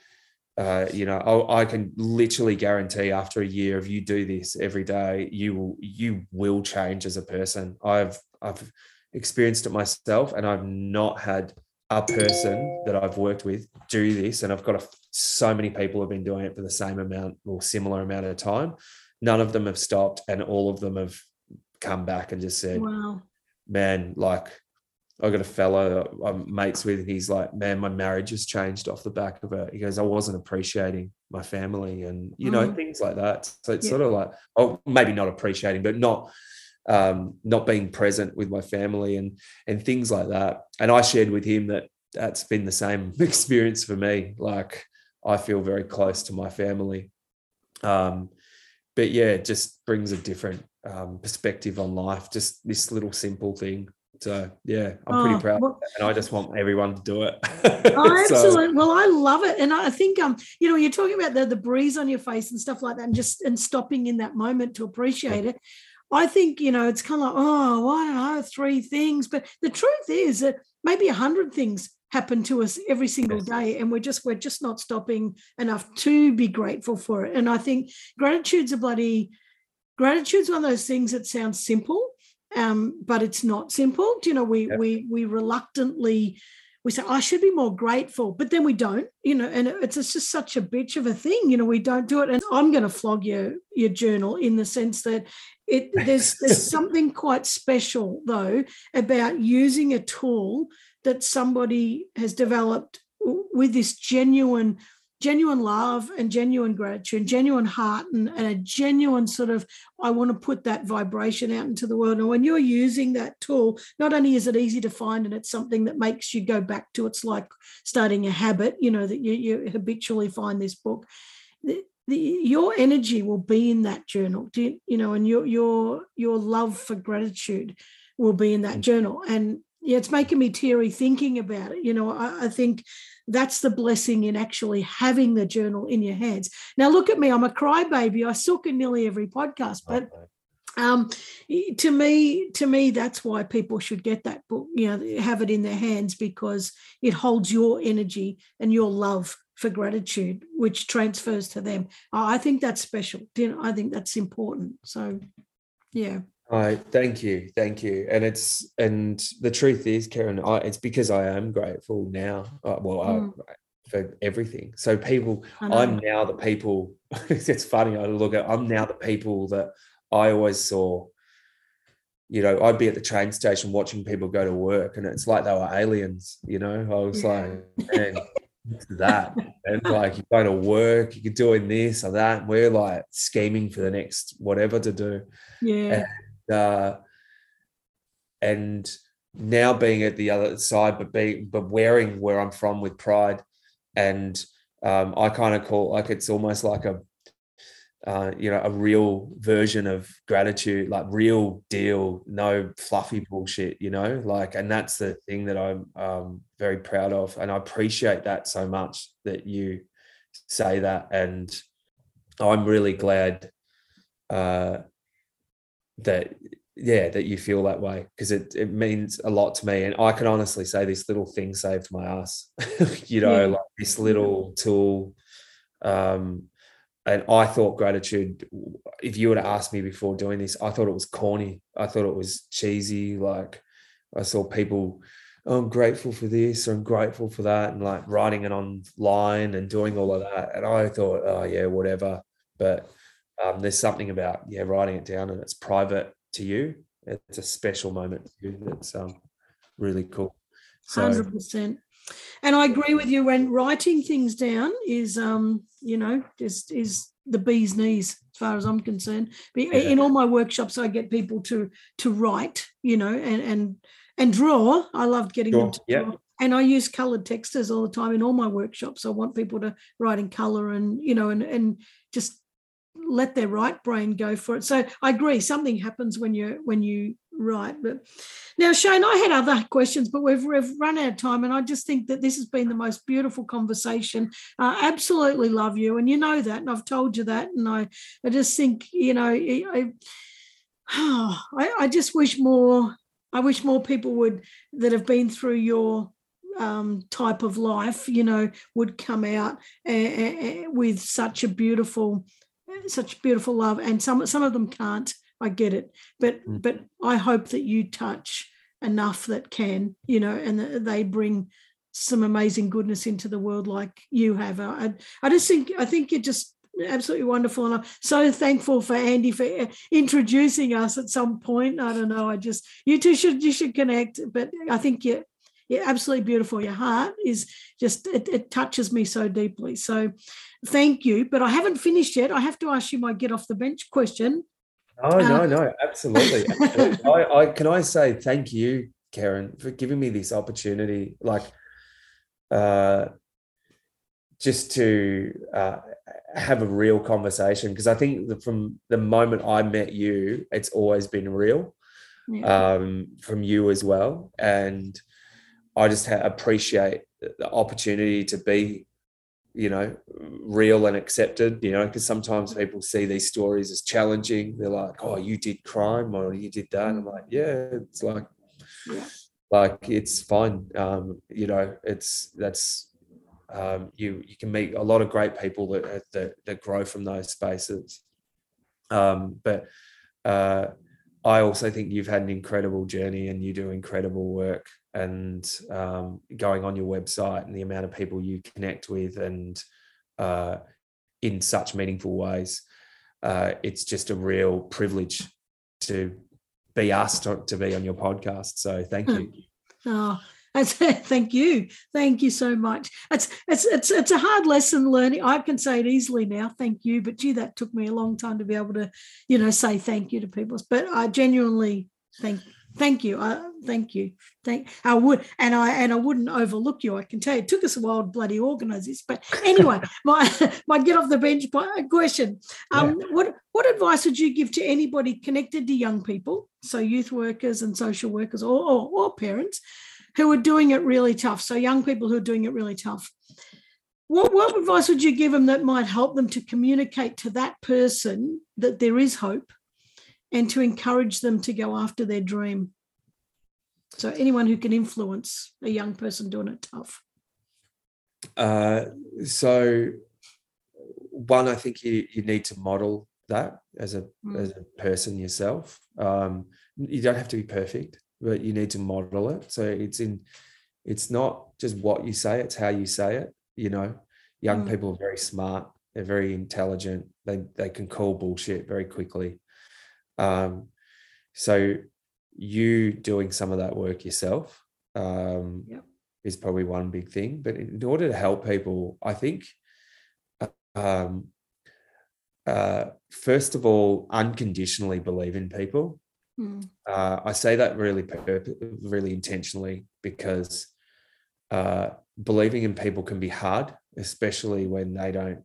uh, you know I, I, can literally guarantee after a year of you do this every day you will you will change as a person. I've i've experienced it myself and i've not had a person that i've worked with do this and i've got a, so many people have been doing it for the same amount or similar amount of time none of them have stopped and all of them have come back and just said, wow. man, like I got a fellow I'm mates with, and he's like, man, my marriage has changed off the back of it. He goes, I wasn't appreciating my family and, you know, mm. things like that. So it's yeah. sort of like, oh, maybe not appreciating, but not, um, not being present with my family and, and things like that. And I shared with him that that's been the same experience for me. Like I feel very close to my family. Um, but yeah, it just brings a different um, perspective on life. Just this little simple thing. So yeah, I'm pretty oh, proud, well, and I just want everyone to do it. oh, absolutely. well, I love it, and I think um, you know, you're talking about the the breeze on your face and stuff like that, and just and stopping in that moment to appreciate it. I think you know it's kind of like oh, I don't know, three things, but the truth is that maybe a hundred things happen to us every single day and we're just we're just not stopping enough to be grateful for it and i think gratitude's a bloody gratitude's one of those things that sounds simple um, but it's not simple you know we yeah. we we reluctantly we say i should be more grateful but then we don't you know and it's, it's just such a bitch of a thing you know we don't do it. And i'm going to flog your your journal in the sense that it there's there's something quite special though about using a tool that somebody has developed with this genuine genuine love and genuine gratitude, and genuine heart, and, and, a genuine sort of, I want to put that vibration out into the world. And when you're using that tool, not only is it easy to find and it's something that makes you go back to, it's like starting a habit, you know, that you, you habitually find this book. The, the, your energy will be in that journal, you, you know, and your your your love for gratitude will be in that mm. journal. And yeah, it's making me teary thinking about it. You know, I, I, think that's the blessing in actually having the journal in your hands. Now, look at me, I'm a crybaby. I suck in nearly every podcast, but um, to me, to me, that's why people should get that book. You know, have it in their hands because it holds your energy and your love for gratitude, which transfers to them. I think that's special. You know, I think that's important. So, yeah. I thank you, thank you, and it's and the truth is, Karen, I, it's because I am grateful now. Uh, well, mm. I, for everything. So people, I'm now the people. it's funny. I look at. I'm now the people that I always saw. You know, I'd be at the train station watching people go to work, and it's like they were aliens. You know, I was yeah. like, man. that and like you're going to work you're doing this or that we're like scheming for the next whatever to do yeah uh, and now being at the other side, but being but wearing where I'm from with pride, and um, I kind of call like it's almost like a uh, you know a real version of gratitude, like real deal, no fluffy bullshit, you know, like, and that's the thing that I'm um, very proud of, and I appreciate that so much that you say that, and I'm really glad uh, that yeah that you feel that way because it, it means a lot to me. And i can honestly say this little thing saved my ass you know yeah. like this little tool. Um and i thought gratitude if you were to ask me before doing this i thought it was corny. I thought it was cheesy like i saw people oh, i'm grateful for this or i'm grateful for that and like writing it online and doing all of that. And i thought oh yeah whatever. But um, there's something about yeah writing it down and it's private to you. It's a special moment to you that's um, really cool. So, 100% and i agree with you when writing things down is um you know just is the bee's knees as far as i'm concerned. In all my workshops i get people to to write you know and and and draw. I love getting them to yeah. draw. And I use colored textures all the time in all my workshops. I want people to write in color and you know and and just let their right brain go for it. So I agree, something happens when you when you write. But now, Shayne, I had other questions, but we've, we've run out of time, and I just think that this has been the most beautiful conversation. Absolutely love you, and you know that, and I've told you that, and I I just think you know I I, I just wish more. I wish more people would that have been through your um, type of life, you know, would come out eh, eh, eh, with such a beautiful, such beautiful love. And some some of them can't. I get it, but mm. but I hope that you touch enough that can, you know, and they bring some amazing goodness into the world like you have. I, I just think I think you're just absolutely wonderful, and I'm so thankful for Andy for uh, introducing us at some point. I don't know. I just you two should you should connect, but I think you you're absolutely beautiful. Your heart is just, it, it, touches me so deeply. So thank you. But I haven't finished yet. I have to ask you my get off the bench question. Oh, no, no, absolutely. absolutely. I, I, can I say thank you, Karen, for giving me this opportunity. Like, uh, just to uh, have a real conversation because I think from the moment I met you, it's always been real yeah. um, from you as well, and I just appreciate the opportunity to be, you know, real and accepted, you know, because sometimes people see these stories as challenging. They're like, oh, you did crime or you did that. And I'm like, yeah, it's like, yeah. like it's fine. Um, you know, it's, that's, um, you, you can meet a lot of great people that, that, that grow from those spaces. Um, but, uh, I also think you've had an incredible journey and you do incredible work and um, going on your website and the amount of people you connect with and uh, in such meaningful ways. Uh, it's just a real privilege to be asked to, to be on your podcast. So thank you. Oh, thank you, thank you so much. It's it's it's it's a hard lesson learning. I can say it easily now. Thank you, but gee, that took me a long time to be able to, you know, say thank you to people. But I genuinely thank thank you. Uh, thank you. Thank I would and I and I wouldn't overlook you. I can tell you it took us a while to bloody organize this. But anyway, my my get off the bench question. Um, yeah. what what advice would you give to anybody connected to young people, so youth workers and social workers or, or, or parents who are doing it really tough? So young people who are doing it really tough. What, what advice would you give them that might help them to communicate to that person that there is hope and to encourage them to go after their dream. So, anyone who can influence a young person doing it tough. Uh, so, one, I think you, you need to model that as a mm. as a person yourself. Um, you don't have to be perfect, but you need to model it. So it's in it's not just what you say, it's how you say it. You know, young mm. people are very smart, they're very intelligent, they they can call bullshit very quickly. Um, so you doing some of that work yourself um, yep. is probably one big thing. But in order to help people, I think um, uh, first of all, unconditionally believe in people. Mm. Uh, I say that really, really intentionally because uh, believing in people can be hard, especially when they don't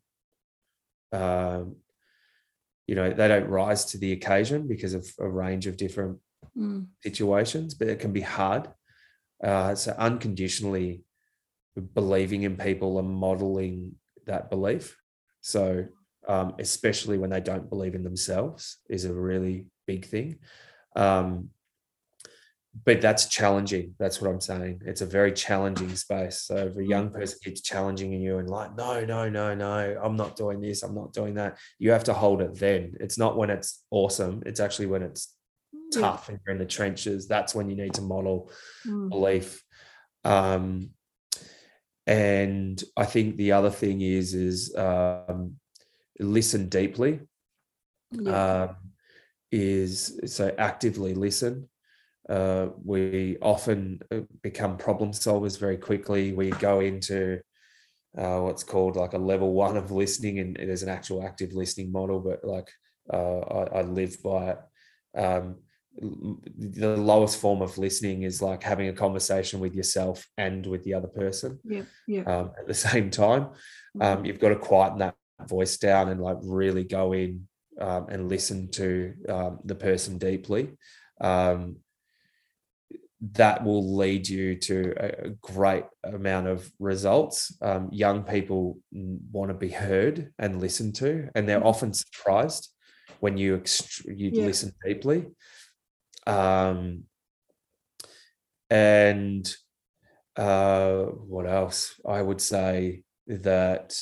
um, you know they don't rise to the occasion because of a range of different mm. situations but it can be hard. Uh, so unconditionally believing in people and modeling that belief. So um, especially when they don't believe in themselves is a really big thing. Um, but that's challenging. That's what I'm saying. It's a very challenging space. So if a young mm. person keeps challenging you and like, no, no, no, no, I'm not doing this, I'm not doing that. You have to hold it then. It's not when it's awesome. It's actually when it's tough and you're in the trenches. That's when you need to model mm. belief. Um, and I think the other thing is is um, listen deeply. Yeah. Um, is so actively listen uh, we often uh, become problem solvers very quickly. We go into uh, what's called like a level one of listening, and there's an actual active listening model, but like uh, I, I, live by it. Um, the lowest form of listening is like having a conversation with yourself and with the other person yeah, yeah. Um, at the same time. Mm-hmm. Um, you've got to quieten that voice down and like really go in um, and listen to um, the person deeply. Um, that will lead you to a great amount of results. Um, young people want to be heard and listened to, and they're mm. often surprised. when you ext- you Yeah. listen deeply. Um, and uh, what else? I would say that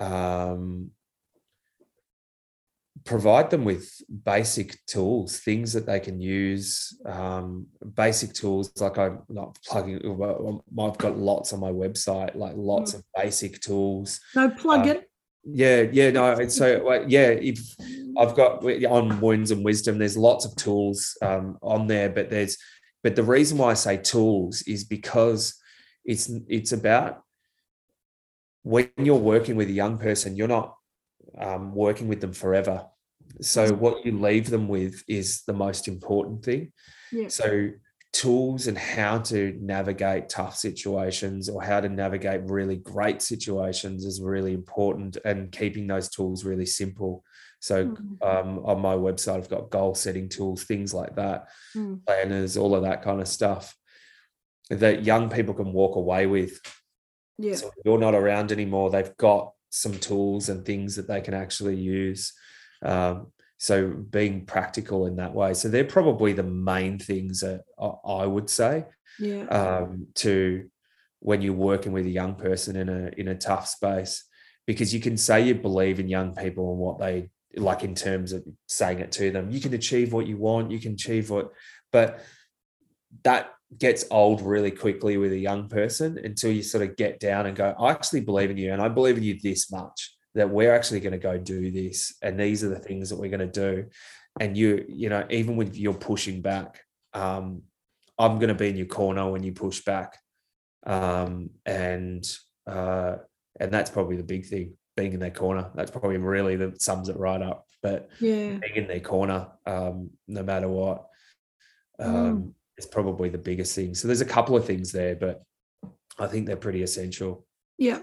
um, provide them with basic tools, things that they can use. Um, basic tools like I'm not plugging, I've got lots on my website, like lots Mm. of basic tools. No, plug Uh, it. Yeah, yeah, no. So, yeah, if I've got on wounds and wisdom, there's lots of tools um, on there, but there's, but the reason why I say tools is because it's it's about when you're working with a young person, you're not um, working with them forever. So what you leave them with is the most important thing. Yeah. So tools and how to navigate tough situations or how to navigate really great situations is really important and keeping those tools really simple. So Mm. um, on my website, I've got goal setting tools, things like that, Mm. planners, all of that kind of stuff that young people can walk away with. Yeah. So if you're not around anymore, they've got some tools and things that they can actually use. Um, so being practical in that way. So they're probably the main things that I- would say Yeah. um, to when you're working with a young person in a in a tough space, because you can say you believe in young people and what they like in terms of saying it to them. You can achieve what you want. You can achieve what, but that gets old really quickly with a young person until you sort of get down and go, I actually believe in you, and I believe in you this much that we're actually going to go do this, and these are the things that we're going to do. And you, you know, even when you're pushing back, um, I'm going to be in your corner when you push back, um, and uh, and that's probably the big thing, being in their corner. That's probably really that sums it right up. But Yeah. being in their corner, um, no matter what, um, Mm. is probably the biggest thing. So there's a couple of things there, but I think they're pretty essential. Yeah.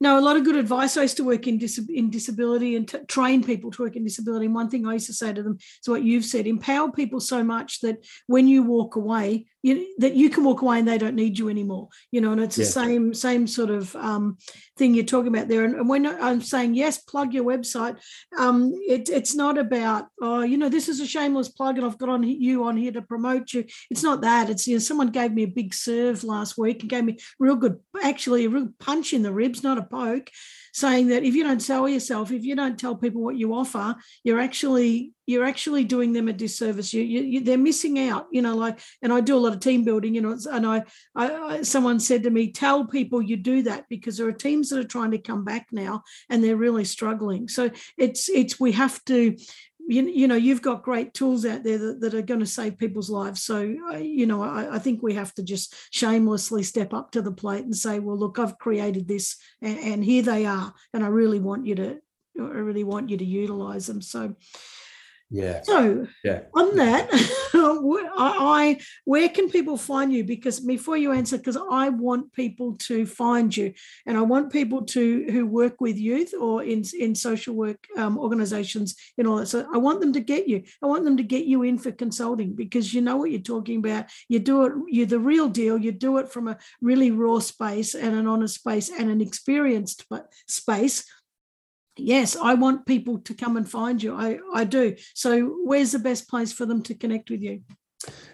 No, a lot of good advice. I used to work in, dis- in disability and t- train people to work in disability. And one thing I used to say to them is what you've said empower people so much that when you walk away, you, that you can walk away and they don't need you anymore. You know, and it's the same same sort of um, thing you're talking about there. And, and when I'm saying, yes, plug your website, um, it, it's not about, oh, you know, this is a shameless plug and I've got on you on here to promote you. It's not that. It's, you know, someone gave me a big serve last week and gave me real good, actually a real punch in the ribs, not a poke, saying that if you don't sell yourself, if you don't tell people what you offer, you're actually you're actually doing them a disservice. You, you, you they're missing out. You know, like, and I do a lot of team building. You know, and I, I, I someone said to me, tell people you do that because there are teams that are trying to come back now and they're really struggling. So it's it's we have to you, you know you've got great tools out there that, that are going to save people's lives. So uh, you know I, I think we have to just shamelessly step up to the plate and say well look i've created this and, and here they are and i really want you to i really want you to utilize them. So Yeah. so Yeah. on that I, I where can people find you? Because before you answer because i want people to find you and i want people to who work with youth or in in social work um, organizations and all that. So i want them to get you. I want them to get you in for consulting because you know what you're talking about. You do it you're the real deal. You do it from a really raw space and an honest space and an experienced spa- space yes i want people to come and find you i i do so where's the best place for them to connect with you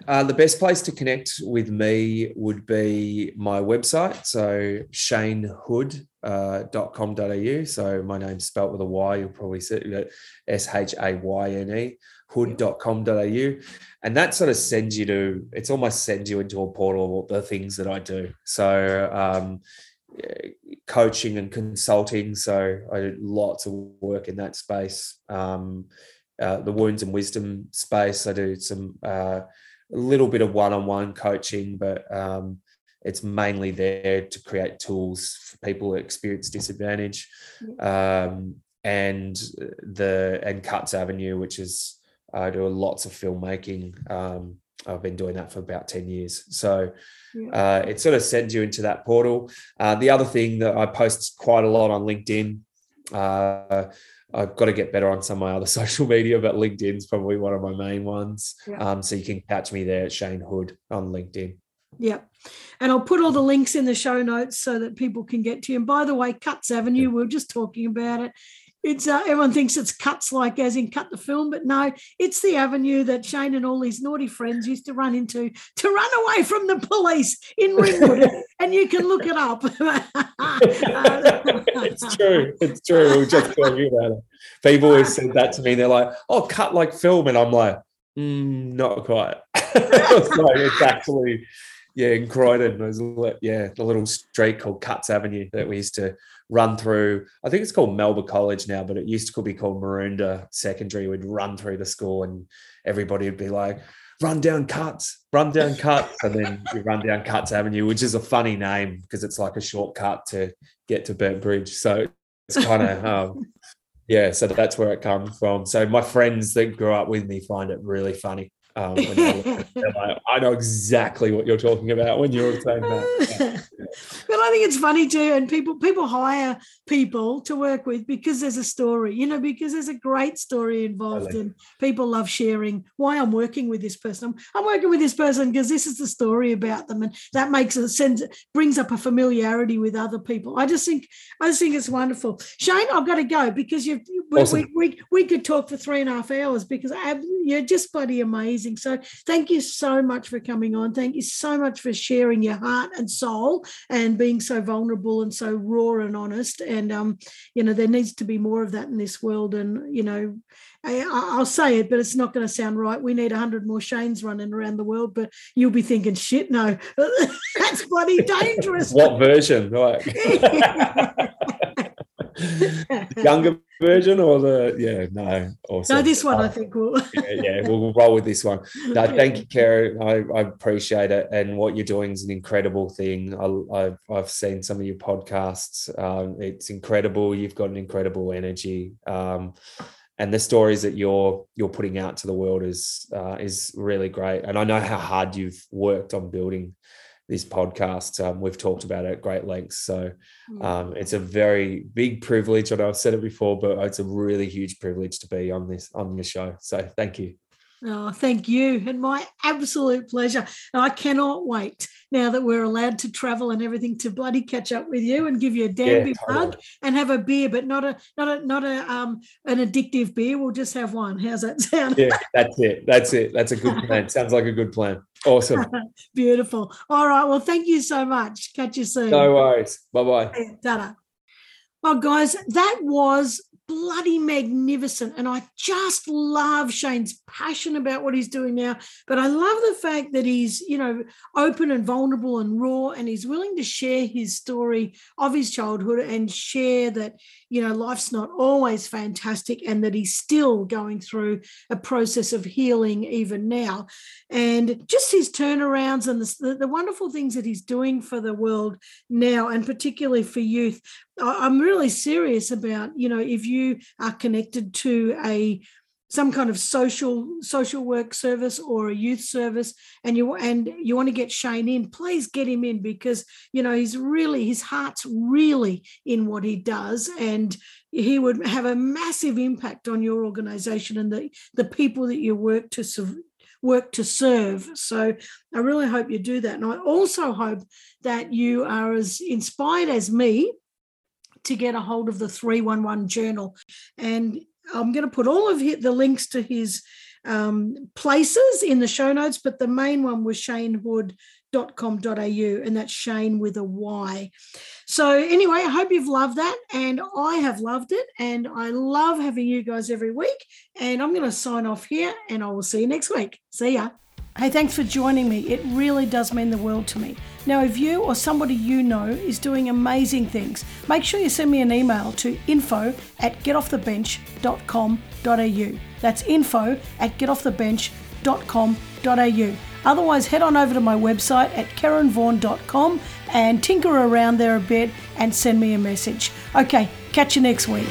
Uh, the best place to connect with me would be my website. So shaynehood.com.au. So my name's spelt with a Y. You'll probably see it S H A Y N E hood.com.au. And that sort of sends you to, it's almost sends you into a portal of the things that I do. So, um, coaching and consulting. So I do lots of work in that space. Um, uh, the wounds and wisdom space. I do some uh, a little bit of one-on-one coaching, but um, it's mainly there to create tools for people who experience disadvantage. Um, and the and Cuts Avenue, which is I do lots of filmmaking. Um, I've been doing that for about 10 years. So Yeah. uh, it sort of sends you into that portal. Uh, the other thing that I post quite a lot on LinkedIn, uh, I've got to get better on some of my other social media, but LinkedIn's probably one of my main ones. Yeah. Um, so you can catch me there at Shayne Hood on LinkedIn. Yeah. And I'll put all the links in the show notes so that people can get to you. And by the way, Cuts Avenue, we are just talking about it. It's uh, everyone thinks it's cuts like as in cut the film, but no, it's the avenue that Shayne and all his naughty friends used to run into to run away from the police in Ringwood, and you can look it up. it's true. It's true. We were just talking about it. People always said that to me. They're like, "Oh, cut like film," and I'm like, mm, "Not quite." it's, like, it's actually yeah, in Croydon, there's yeah, the little street called Cuts Avenue that we used to run through. I think it's called Melbourne College now, but it used to be called Maroondah Secondary. We'd run through the school and everybody would be like, run down cuts, run down cuts. And then you run down Cuts Avenue, which is a funny name because it's like a shortcut to get to Burnt Bridge. So it's kind of, um, yeah, so that's where it comes from. So my friends that grew up with me find it really funny. Um, like, I know exactly what you're talking about when you're saying that. but I think it's funny too, and people people hire people to work with because there's a story, you know, because there's a great story involved, and people love sharing why I'm working with this person. I'm, I'm working with this person because this is the story about them, and that makes a sense, brings up a familiarity with other people. I just think I just think it's wonderful. Shayne, I've got to go because you awesome. we, we, we could talk for three and a half hours because you're just bloody amazing amazing. So thank you so much for coming on. Thank you so much for sharing your heart and soul and being so vulnerable and so raw and honest. And um, you know, there needs to be more of that in this world. And you know, I, will say it, but it's not going to sound right. We need 100 more Shaynes running around the world, but you'll be thinking, shit, no, that's bloody dangerous. what version? Right. younger version or the yeah no awesome. no this one uh, I think will yeah, yeah we'll, we'll, roll with this one. No thank you Karen I, I, appreciate it and what you're doing is an incredible thing. I, have I've seen some of your podcasts. Um, it's incredible. You've got an incredible energy. Um, and the stories that you're you're putting out to the world is uh, is really great. And I know how hard you've worked on building this podcast. Um, we've talked about it at great lengths. So hmm. um, it's a very big privilege. I know I've said it before, but it's a really huge privilege to be on this on this show. So thank you. Oh, thank you. And my absolute pleasure. And I cannot wait now that we're allowed to travel and everything to bloody catch up with you and give you a damn yeah, big totally. hug and have a beer, but not a not a not a um an addictive beer. We'll just have one. How's that sound? Yeah, that's it. That's it. That's a good plan. Sounds like a good plan. Awesome. Beautiful. All right. Well, thank you so much. Catch you soon. No worries. Bye bye. Ta-da. Well, guys, that was bloody magnificent. And I just love Shayne's passion about what he's doing now. But I love the fact that he's, you know, open and vulnerable and raw, and he's willing to share his story of his childhood and share that, you know, life's not always fantastic and that he's still going through a process of healing even now. And just his turnarounds and the, the wonderful things that he's doing for the world now, and particularly for youth. I'm really serious about, you know, if you are connected to a some kind of social social work service or a youth service and you and you want to get Shayne in please get him in because you know he's really his heart's really in what he does and he would have a massive impact on your organization and the the people that you work to work to serve. So I really hope you do that. And I also hope that you are as inspired as me to get a hold of the 311 journal. And I'm going to put all of the links to his um, places in the show notes, but the main one was shaynehood.com.au, and that's Shayne with a Y. So, anyway, I hope you've loved that, and I have loved it, and I love having you guys every week. And I'm going to sign off here, and I will see you next week. See ya. Hey, thanks for joining me. It really does mean the world to me. Now, if you or somebody you know is doing amazing things, make sure you send me an email to info at getoffthebench.com.au. That's info at getoffthebench.com.au. Otherwise, head on over to my website at karenvaughan.com and tinker around there a bit and send me a message. Okay, catch you next week.